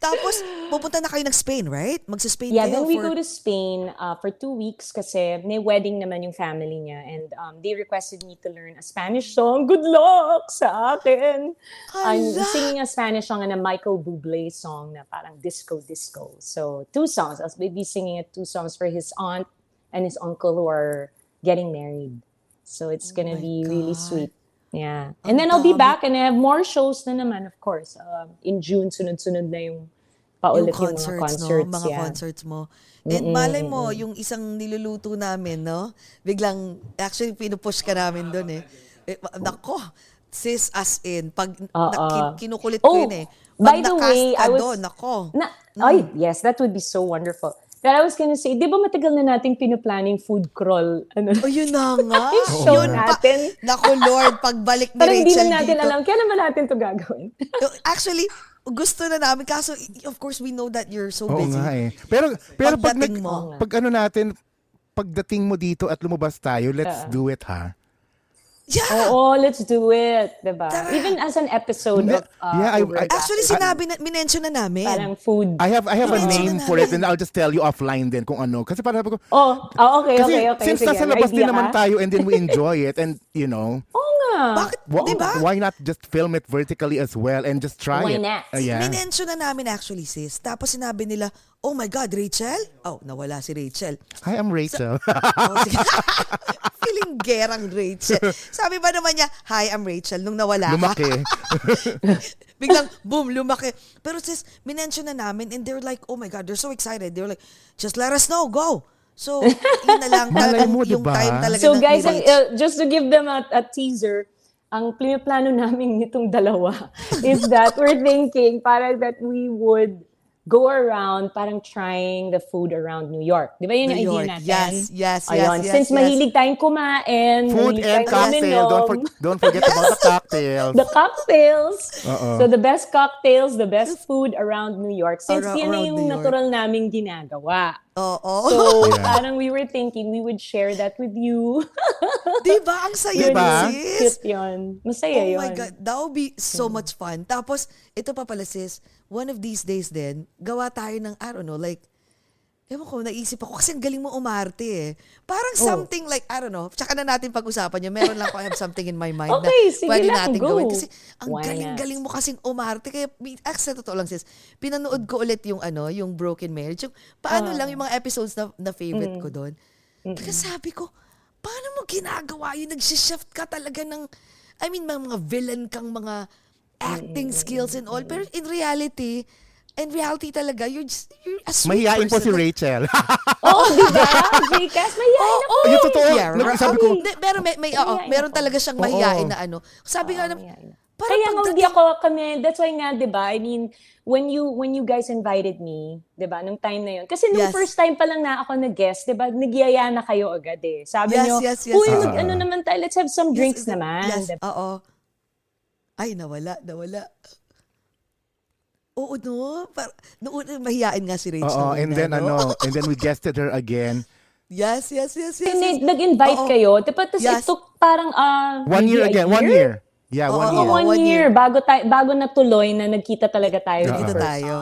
Tapos, pupunta na kayo ng Spain, right? Magsa-Spain Yeah, kayo then we for... go to Spain uh, for two weeks kasi may wedding naman yung family niya and um, they requested me to learn a Spanish song. Good luck sa akin! I'm Hala! singing a Spanish song and a Michael Bublé song na parang disco-disco. So, two songs. I'll be singing it two songs for his aunt and his uncle who are getting married. So, it's Oh gonna my be really God. sweet. Yeah. And then I'll be back and I have more shows na naman, of course. Um, in June, sunod-sunod na yung paulit yung, mga concerts. no? Mga yeah. concerts mo. And malay mo, yung isang niluluto namin, no? Biglang, actually, pinupush ka namin doon eh. eh nako, sis as in, pag na, kin- kinukulit ko Oh, yun eh. by Pag the na-cast way, I was- doon, nako. Na, Ay, yes, that would be so wonderful. That I was gonna say, di ba matagal na nating pinuplanning food crawl? Ano, O yun na nga. show Yun pa- natin. Naku Lord, pagbalik ni Parang hindi Rachel na natin dito. alam. Kailan ba natin to gagawin? Actually, gusto na namin. Kaso, of course, we know that you're so Oo busy. nga eh. Pero, pero pag, nag, mo. pag ano natin, pagdating mo dito at lumabas tayo, let's Ah. do it ha. Yeah! Oo, let's do it. Diba? Tara. Even as an episode Hindi. of uh, Yeah, I- I- Actually, sinabi na, minention na namin. parang food. I have I have a name na for it and I'll just tell you offline din kung ano. Kasi parang sabi ko, oh, ah, okay, kasi okay, okay. since Sige, nasa labas din naman tayo and then we enjoy it and you know, Oo nga. Bakit? wh- Di ba? why not just film it vertically as well and just try it? Why not? Uh, yeah. Minention na namin actually, sis. Tapos sinabi nila, oh my God, Rachel? Oh, nawala si Rachel. Hi, I'm Rachel. Oh, sige. Feeling gerang Rachel. Sabi ba naman niya, hi, I'm Rachel, nung nawala ka. Lumaki. Biglang, boom, lumaki. Pero sis, minention na namin and they're like, oh my God, they're so excited. They're like, just let us know, go. So, yun na lang. Malay talagang mo, yung diba? time talaga So na guys, Rach. uh, just to give them a, a teaser, ang plano namin nitong dalawa is that we're thinking parang that we would go around parang trying the food around New York. Di ba yun New yung York. idea natin? Yes, yes, yes, Ayun. yes, Since yes. mahilig tayong kumain, Food and cocktail. Don't, for, don't forget about the cocktails. the cocktails. Oo. So the best cocktails, the best food around New York. Since Around- yun na yung natural naming ginagawa. Oo. So Yeah. parang we were thinking we would share that with you. Di ba? Ang saya Diba? sis. Cute yun. Masaya Oh yun. my God, that would be so much fun. Tapos, ito pa pala sis, one of these days din, gawa tayo ng, I don't know, like, ewan ko, naisip ako, kasi ang galing mo umarte eh. Parang Oh. something like, I don't know, tsaka na natin pag-usapan yun. Meron lang ako, I have something in my mind Okay, na pwede lang, natin go. gawin. Kasi ang galing-galing mo kasing umarte. Kaya, actually, sa totoo lang sis, pinanood ko ulit yung ano, yung Broken Marriage. Yung, paano Ah. lang yung mga episodes na, na favorite Mm. ko doon. Kaya sabi ko, paano mo ginagawa yun? Nagsishift ka talaga ng, I mean, mga, mga villain kang mga acting skills and all. Pero in reality, in reality talaga, you're just, you're a sweet Mahihain po si person. Rachel. Oo, di ba? Jcas, mayayain ako. Yung totoo, Yeah, nag- right. sabi ko, Hindi, pero may, may, oo, Mahihain meron talaga siyang Oo. mahihain na ano. Sabi nga, na- mahihain. Parang Kaya nga hindi pagdating- ako kami, that's why nga, di ba, I mean, when you when you guys invited me, di ba, nung time na yun. Kasi nung Yes. first time pa lang na ako nag-guest, di ba, nagyaya na kayo agad eh. Sabi Yes, nyo, yes, yes, uy, yes. mag, ano naman tayo, let's have some drinks Yes, naman. Yes, di ba? oo. Ay, nawala, nawala. Oo, no. Par- noon, mahihain nga si Rachel. Oo, and na, then no? ano, and then we guested her again. Yes, yes, yes, yes. Yes. nag-invite Oo. kayo, di ba, tapos Yes. it took parang, ah, One year again, one year. Yeah, Oo, one oo, year. one, One year, year. bago tayo bago natuloy na nagkita talaga tayo Nagkita tayo.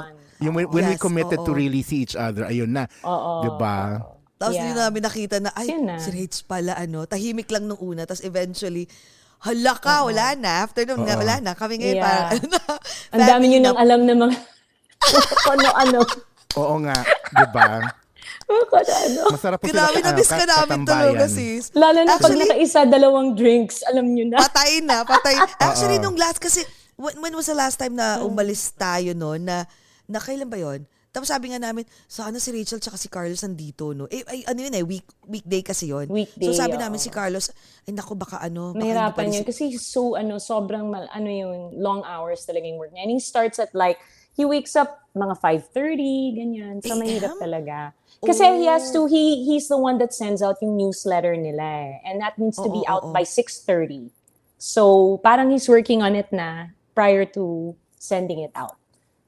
Yung when, when we Yes, committed to oo. really see each other, ayun na. Oo. 'Di ba? Tapos Yeah. yun namin nakita na, ay, na. si Rach pala, ano, tahimik lang nung una. Tapos eventually, hala ka, wala na. After nun, Oo. wala na. Kami ngayon, Yeah. parang, ano na, Ang dami nyo na. nang alam na mga ano-ano. Oo nga, 'di ba? ano. Masarap po sila Grabe, ano, ka kat- namin katambayan. talaga, sis. Lalo na pag Actually, nakaisa, dalawang drinks, alam nyo na. patay na, patay. Actually, nung last, kasi, when, when was the last time na umalis tayo, no, na, na kailan ba yon? Tapos sabi nga namin, sana si Rachel tsaka si Carlos nandito, no? Eh, ay, ano yun eh, week, weekday kasi yon. Weekday, So sabi oo. namin si Carlos, ay naku, baka ano, baka hindi Mahirapan pa rin yun. si- Kasi so, ano, sobrang, mal, ano yung long hours talaga yung work niya. And he starts at like, he wakes up mga 5.30, ganyan. So, AM? mahirap talaga. Kasi he has to, he he's the one that sends out yung newsletter nila eh. And that needs to be Oo, out oo. by 6.30. So, parang he's working on it na prior to sending it out.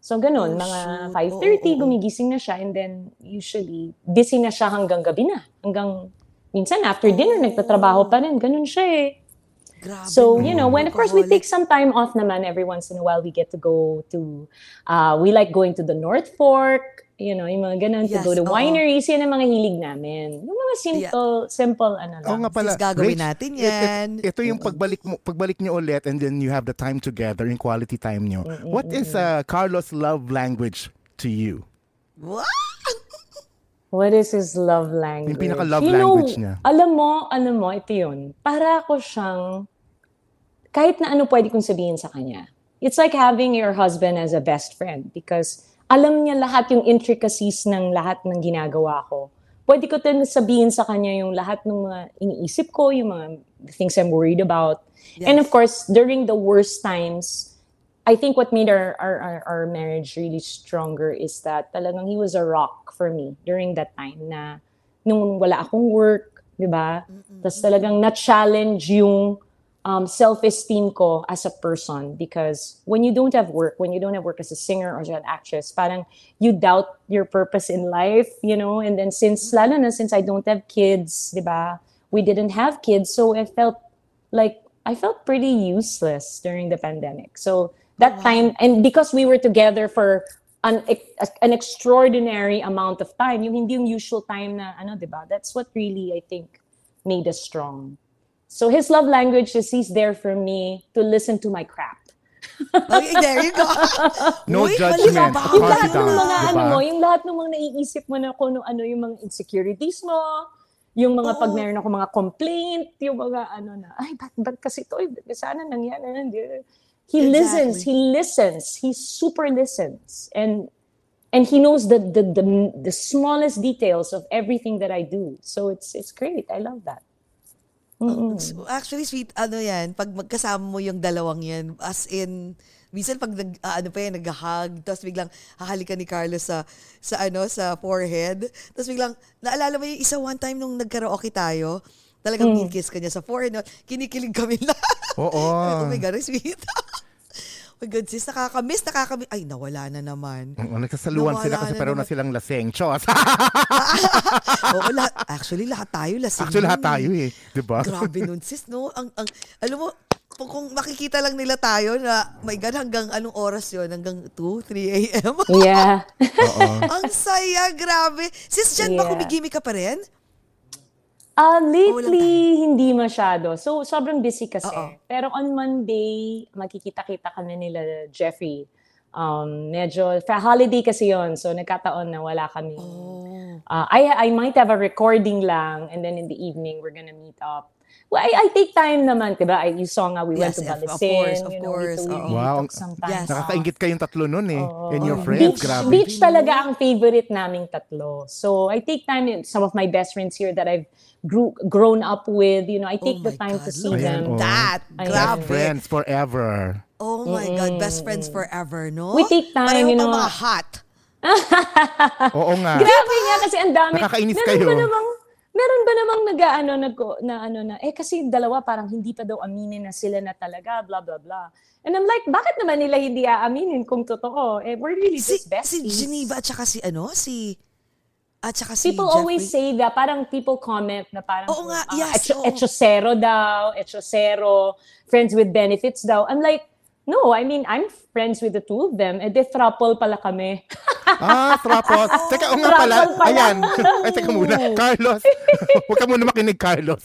So, ganun, Oh, mga shoot. 5.30, Oo, oo, oo. gumigising na siya and then usually, busy na siya hanggang gabi na. Hanggang, minsan after dinner, nagtatrabaho pa rin. Ganun siya eh. Grabe. So, you know, when of course we take some time off naman every once in a while, we get to go to, uh, we like going to the North Fork, you know, yung mga ganun, Yes, to go to oo. wineries, yan ang mga hilig namin. Yung mga simple, simple, ano lang. Oo nga pala. Sis, gagawin Rach, natin it- it- yan. Ito yung pagbalik mo, pagbalik niyo ulit and then you have the time together, yung quality time niyo. What is uh, Carlos' love language to you? What? What is his love language? Yung pinaka-love You know, language niya. Alam mo, alam mo, ito yun. Para ako siyang, kahit na ano pwede kong sabihin sa kanya. It's like having your husband as a best friend because alam niya lahat yung intricacies ng lahat ng ginagawa ko. Pwede ko din sabihin sa kanya yung lahat ng mga iniisip ko, yung mga things I'm worried about. And of course, during the worst times, I think what made our, our, our, our marriage really stronger is that talagang he was a rock for me during that time na nung wala akong work, di ba? Tapos talagang na-challenge yung um, self-esteem ko as a person because when you don't have work, when you don't have work as a singer or as an actress, parang you doubt your purpose in life, you know? And then since, lalo na since I don't have kids, di ba? We didn't have kids, so I felt like I felt pretty useless during the pandemic. So that time, and because we were together for an an extraordinary amount of time, yung hindi yung usual time na ano, 'di ba? That's what really I think made us strong. So his love language is he's there for me to listen to my crap. Okay, there you go. No Uy, judgment. mali ba? Yung lahat ng Confidant, mga di ano ba? mo, yung lahat ng mga naiisip mo na kung ano, ano yung mga insecurities mo, yung mga pag Oo. meron ako mga complaint, yung mga ano na, ay, ba't, ba't kasi to? Eh, sana nangyari. nangyari." He Exactly. listens, he listens, he super listens. And and he knows the, the the the smallest details of everything that I do. So it's it's great. I love that. Mm-mm. Actually, sweet, ano yan, pag magkasama mo yung dalawang yan, as in, minsan pag nag, ah, ano pa yan, nag-hug, tapos biglang hahalikan ni Carlos sa, sa ano, sa forehead, tapos biglang, naalala mo yung isa one time nung nagkaraoke tayo, talagang Hmm. kiss ka niya sa forehead, no? kinikilig kami lahat. Oo. oh my God, sweet. oh my God, sis, nakakamiss, nakakamiss. Ay, nawala na naman. Oo, nagsasaluhan sila Nawala kasi na pero na silang laseng. Chos. Oo, lahat, actually, lahat tayo lasing. Actually, lahat nun tayo eh. Di ba? Grabe nun, sis, no? Ang, ang, alam mo, kung, kung makikita lang nila tayo na, my God, hanggang anong oras yon Hanggang 2, 3 a.m.? Yeah. Oo. ang saya, grabe. Sis, dyan ba Yeah. kumigimi ka pa rin? Uh, lately, hindi masyado. So, sobrang busy kasi. Oo. Pero on Monday, magkikita-kita kami nila Jeffrey. Um, medyo, for holiday kasi yon So, nagkataon na wala kami. Oh. Uh, I, I might have a recording lang and then in the evening, we're gonna meet up. Well, I, I take time naman, diba? I, you saw nga, we went Yes, to yes, of course, of you know, course, We, we Wow. took some time Yes. Nakakaingit kayong tatlo nun eh. And your friends, beach, grabe. beach talaga ang favorite naming tatlo. So I take time in some of my best friends here that I've grew, grown up with, you know, I take Oh the time God, to see look Ayan, them. oh. That, Ayan. grabe. Friends forever. Oh my God, best friends forever, no? We take time, Pareho you know. mga hot. Oo nga. Grabe nga kasi ang dami. Nakakainis meron kayo. ba namang meron ba namang nag-ano nag na ano na eh kasi dalawa parang hindi pa daw aminin na sila na talaga blah blah blah. And I'm like, bakit naman nila hindi aaminin kung totoo? Eh we're really Si, just besties. si Geneva at saka si ano, si... At saka si People Jeffrey. always say that, parang people comment na parang, Oo nga, ah, yes, echo- oo. echosero daw, echosero, friends with benefits daw. I'm like, no, I mean, I'm friends with the two of them. Eh, de throuple pala kami. Ah, trapos. Teka, o nga pala. Pala. Ayan. Ay, teka muna. Carlos. Huwag ka muna makinig, Carlos.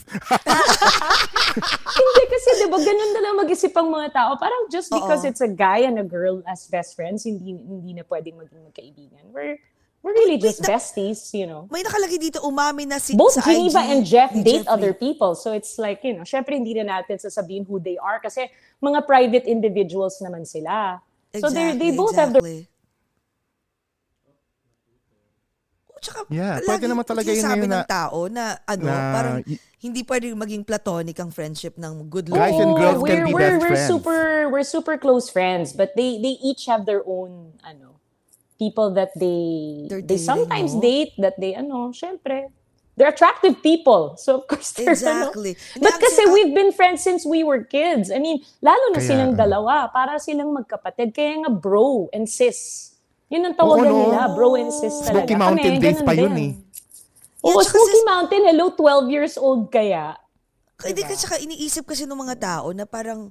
Hindi kasi, di ba, ganun na lang mag-isip ang mga tao. Parang just because Oo. it's a guy and a girl as best friends, hindi hindi na pwedeng maging magkaibigan. We're, we're really just na- besties, you know. May nakalagay dito, umamin na si Both sa Geneva IG and Jeff date Jeffrey. other people. So it's like, you know, syempre hindi na natin sasabihin who they are kasi mga private individuals naman sila. So they they Exactly, both have their exactly. Oh, tsaka, Yeah, lagi pwede naman talaga yun ngayon ng na- tao na, ano, na- parang y- hindi pwedeng maging platonic ang friendship ng good Guys looking. and girls we're, can be we're, best we're friends. super we're super close friends, but they they each have their own ano people that they They're they dating, sometimes no? date that they ano, syempre they're attractive people. So of course they're Exactly. ano. But kasi sina- we've been friends since we were kids. I mean, lalo na Kaya, silang ano. dalawa, para silang magkapatid. Kaya nga bro and sis. Yun ang tawagan Oo, no? nila, bro and sis talaga. Smoky Mountain Kami, days pa yun din. eh. Oo, Yeah, Smoky sis- Mountain, hello, 12 years old kaya. Hindi Diba? kasi iniisip kasi ng mga tao na parang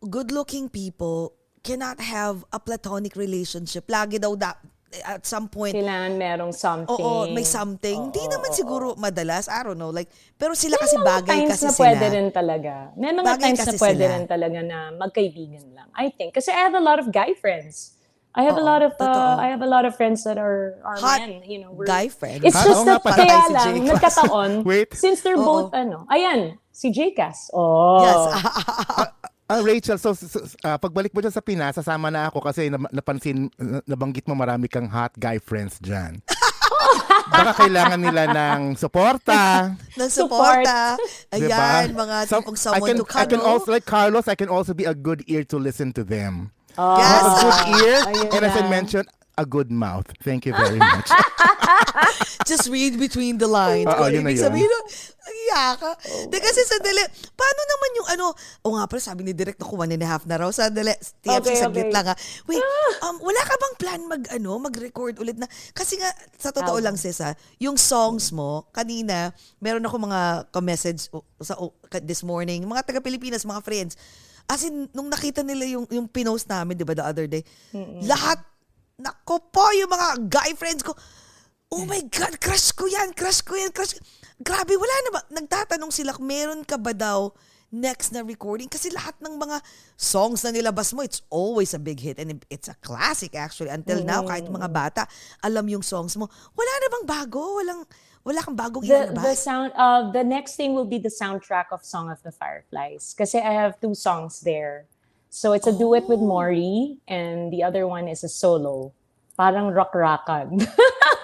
good-looking people cannot have a platonic relationship. Lagi daw da, at some point, Kailangan merong something. oo, may something. Hindi naman siguro madalas, I don't know. Like, pero sila May kasi mga bagay times kasi na sila. pwede rin talaga. May mga Bagay times na pwede sila. rin talaga na magkaibigan lang. I think. Kasi I have a lot of guy friends. I have a Oo, lot of uh. I have a lot of friends that are are Hot men, you know. we're- guy friends? It's Ha? just Oo that kaya si lang nagkataon Wait. since they're Oo. both ano. Ayan, si Jcas. Oh. Yes. Ah, Rachel, so, so ah, pagbalik mo dyan sa Pinas, sasama na ako kasi na- napansin, na- nabanggit mo marami kang hot guy friends dyan. Baka kailangan nila ng suporta. ng suporta. Diba? Ayan, mga So, tipong I someone can, to I can cuddle. also, like Carlos, I can also be a good ear to listen to them. Oh. Yes. A good ear, Ayun and as I mentioned, a good mouth. Thank you very much. Just read between the lines. Oo, Kung ano yun na yun. sabihin nagiya ka. Di kasi sandali, paano naman yung ano, o nga pala sabi ni Direk, naku, one and a half na raw. Sandali, TFC, Okay, saglit okay. lang ha. Wait, um, wala ka bang plan mag, ano, mag-record ulit na? Kasi nga, sa totoo Album. lang, sis ha, yung songs mo, kanina, meron ako mga ka-message sa, o- ka- this morning, mga taga-Pilipinas, mga friends, As in, nung nakita nila yung, yung pinost namin, di ba, the other day, lahat, nako po, yung mga guy friends ko, oh my God, crush ko yan, crush ko yan, crush ko. Grabe, wala na ba? Nagtatanong sila, meron ka ba daw next na recording? Kasi lahat ng mga songs na nilabas mo, it's always a big hit. And it's a classic actually. Until now, kahit mga bata, alam yung songs mo. Wala na bang bago? Walang, wala kang bagong the the ilalabas? sound uh the next thing will be the soundtrack of Song of the Fireflies kasi I have two songs there. So it's a duet with Maury and the other one is a solo. Parang rock-rockan.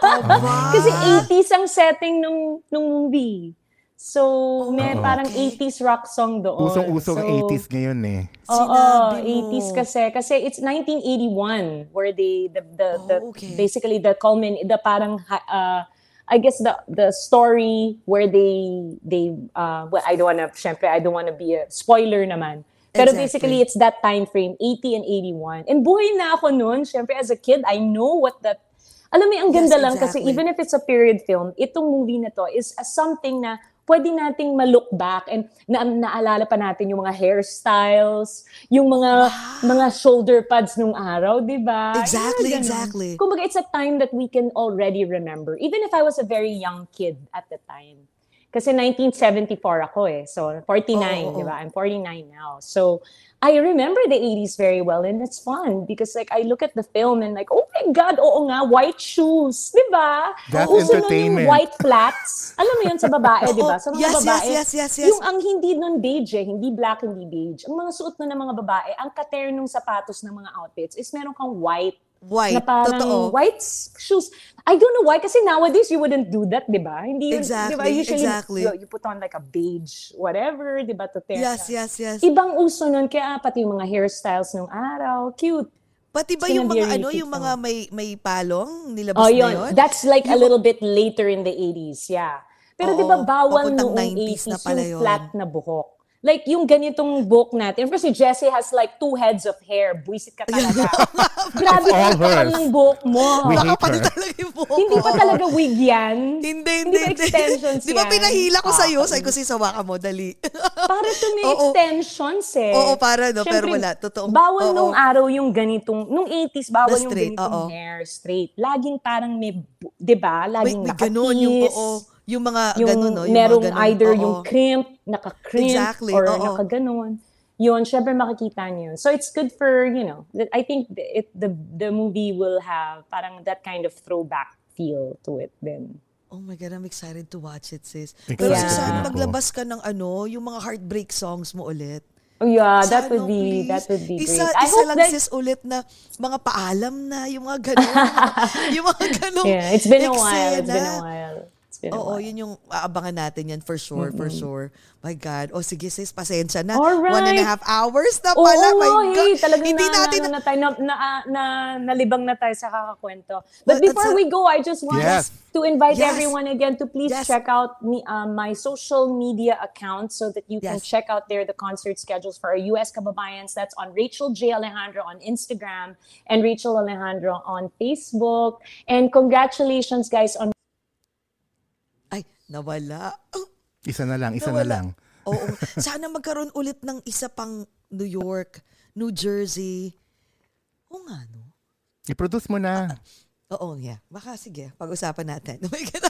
Oh, kasi wow. 80s ang setting nung nung movie. So may Oo. parang Okay. 80s rock song doon. Usong-usong so, 80s ngayon eh. Oo, mo. 80s kasi kasi it's 1981 where they the the, the Oh, okay. basically the culmin the parang uh I guess the the story where they they uh well I don't want to syempre I don't want to be a spoiler naman. Pero Exactly. basically it's that time frame 80 and 81. And buhay na ako noon, syempre as a kid I know what that alam mo, ang Yes, ganda lang kasi exactly. even if it's a period film, itong movie na to is a something na pwede nating ma-look back and na naalala pa natin yung mga hairstyles, yung mga mga shoulder pads nung araw, 'di ba? Exactly, ganun. exactly. Kumbaga it's a time that we can already remember even if I was a very young kid at the time. Kasi 1974 ako eh. So 49, Oo, oo. 'di ba? I'm 49 now. So I remember the 80s very well and it's fun because like I look at the film and like, oh my God, oo nga, white shoes, di ba? That's Uso entertainment. yung white flats. Alam mo yun sa babae, di ba? Sa mga Yes, yes, babae, yes, yes, yes. yung ang hindi nun beige eh, hindi black, hindi beige. Ang mga suot na ng mga babae, ang kater nung sapatos ng mga outfits is meron kang white White. na parang Totoo. white shoes. I don't know why, kasi nowadays you wouldn't do that, di ba? Hindi yun, di ba? Exactly, Usually, exactly. You, you put on like a beige, whatever, di ba? To tear Yes, yes, yes. Ibang uso nun, kaya pati yung mga hairstyles nung araw, cute. Pati ba It's yung mga ano, yung mga may may palong nilabas Oh, na yun. yun? That's like a Yung- little bit later in the 80s, yeah. Pero di ba bawal papuntang noong 90s 80s na pala yung yun. flat na buhok? Like yung ganitong buhok natin. First, si Jessie has like two heads of hair. Buisit ka talaga. Grabe kapal hers. ng buhok mo. We Baka her. talaga yung buhok Hindi pa talaga wig yan. Hindi, Hindi hindi. ba hindi. extensions Di ba yan? pinahila ko sa'yo? Sabi ko si Sawaka mo, dali. Para to may Oo. extensions eh. Oo, para no, pero Siyempre, wala. Totoong- Bawal oo. nung araw yung ganitong, nung 80s, bawal Na yung straight, ganitong oo. hair, straight. Laging parang may, bu- di ba? May, Laging may nakatis. ganun yung, oo, yung mga yung ganun, no? Yung merong mga ganun, either oo. yung crimp, naka-crimp, Exactly, or oo. nakaganon. Yun, syempre makikita niyo. So it's good for, you know, I think the- it the the movie will have parang that kind of throwback feel to it then. Oh my God, I'm excited to watch it, sis. Excited Pero sana ako. maglabas ka ng ano, yung mga heartbreak songs mo ulit. Oh yeah, Sana, that would be please. that would be isa, great. I isa hope lang that sis ulit na mga paalam na, yung mga ganun. yung mga ganun. Yeah, it's been a while. It's been a while. Oo, while. yun yung aabangan natin yan for sure, for sure. My God. O sige sis, pasensya na. Alright. One and a half hours na Oo, pala. My nga, God. hey, talagang Hindi na, natin, na, na, tayo, na, na, na, nalibang na tayo sa kakakwento. But Well, before we go, I just want Yes. to invite Yes. everyone again to please Yes. check out me, um, my social media accounts so that you can Yes. check out there the concert schedules for our US kababayans. That's on Rachel J. Alejandro on Instagram and Rachel Alejandro on Facebook. And congratulations, guys, on nawala. Oh, Isa na lang, isa na nawala. lang. Oo. Sana magkaroon ulit ng isa pang New York, New Jersey. Oo nga, no? I-produce mo na. Oo, yeah. Baka sige, pag-usapan natin. Oh my God.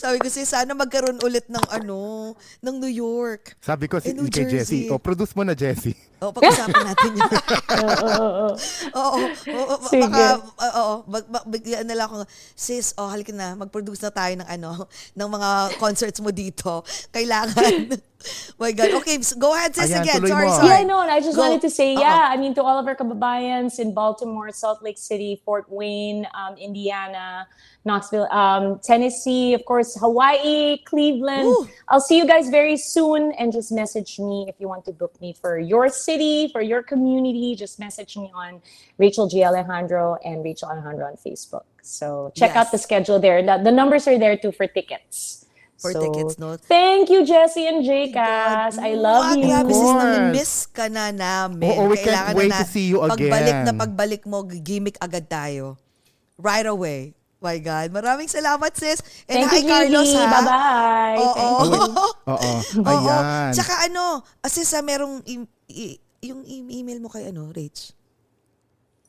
Sabi ko siya, sana magkaroon ulit ng ano, ng New York. Sabi ko si Eh, New kay Jessie, Jersey. oh, produce mo na Jessie. O, pag-usapan natin yun. Oo, oo, oo, Sige. oo, bigyan na lang ako, sis, oh, halika na, mag-produce na tayo ng ano, ng mga concerts mo dito. Kailangan. my God. Okay, so go ahead, sis, Ayan, again. Sorry, mo. sorry. Yeah, no, and I just Go. wanted to say, Uh-oh. yeah, I mean, to all of our kababayans in Baltimore, Salt Lake City, Fort Wayne, um, Indiana, Knoxville, um, Tennessee, of course, Hawaii, Cleveland. Ooh. I'll see you guys very soon and just message me if you want to book me for your city, for your community. Just message me on Rachel G. Alejandro and Rachel Alejandro on Facebook. So check out Yes. the schedule there. The, the numbers are there too for tickets. For So, tickets, no? Thank you, Jesse and Jcas. I love Mwah, you. Grabe, sis, nami-miss ka na namin. Oo, we can't Kailangan wait na to see you Pagbalik na again. pagbalik mo, gimmick agad tayo. Right away. My God. Maraming salamat, sis. And hi, Thank you, Carlos, ha? Bye-bye. Oo. Thank you. Oo. Oo. Ayan. Tsaka ano, asis sa merong, im- i- yung e- email mo kay ano, Rach?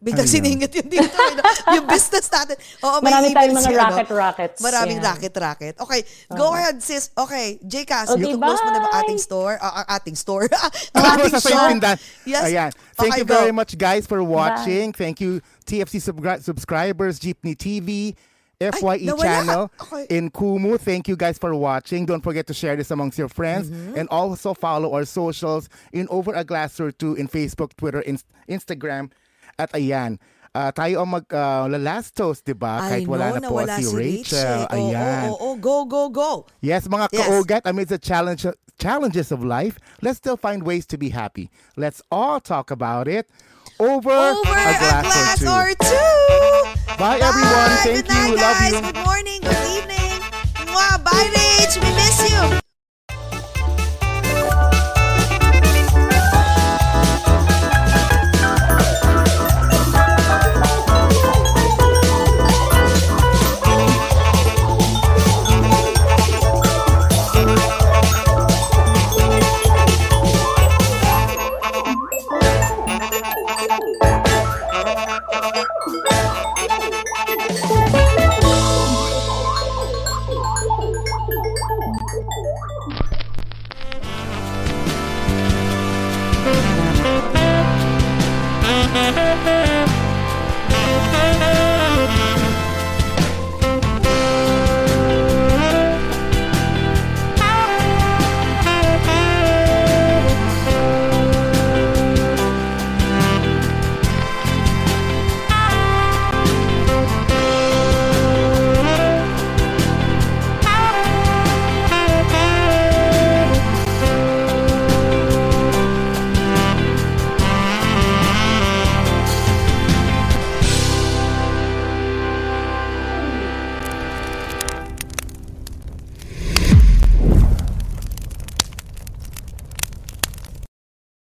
Biglang Ano yun? siningit yun dito. ano, yung business natin. Oo, may Marami tayong mga ano, racket-rackets. Maraming Yeah. racket-racket. Okay, go ahead, sis. Okay, Jcas, Okay, you close mo na ba bye. ating store? Ah, ating store. Ako ating shop. Yes. Ayan. Thank Okay, you go. very much guys for watching. Thank you TFC subscri- subscribers, Jeepney TV, FYE nawala. channel Okay. in Kumu. Thank you guys for watching. Don't forget to share this amongst your friends Mm-hmm. and also follow our socials in Over a Glass or Two in Facebook, Twitter, Inst- Instagram at ayan. Ah, tayo ang mag ah, last toast, 'di ba? I Kahit wala know, na po nawala si Rachel. Oo, Ayan. oo, oo, go, go, go. Yes, mga Yes. kaogat, amidst the challenge, challenges of life, let's still find ways to be happy. Let's all talk about it over, Over a glass, or two. or two. Bye, everyone. Thank Good night. Love guys. you. Good morning. Good evening. Mwah. Bye, Rach. We miss you. Thank you.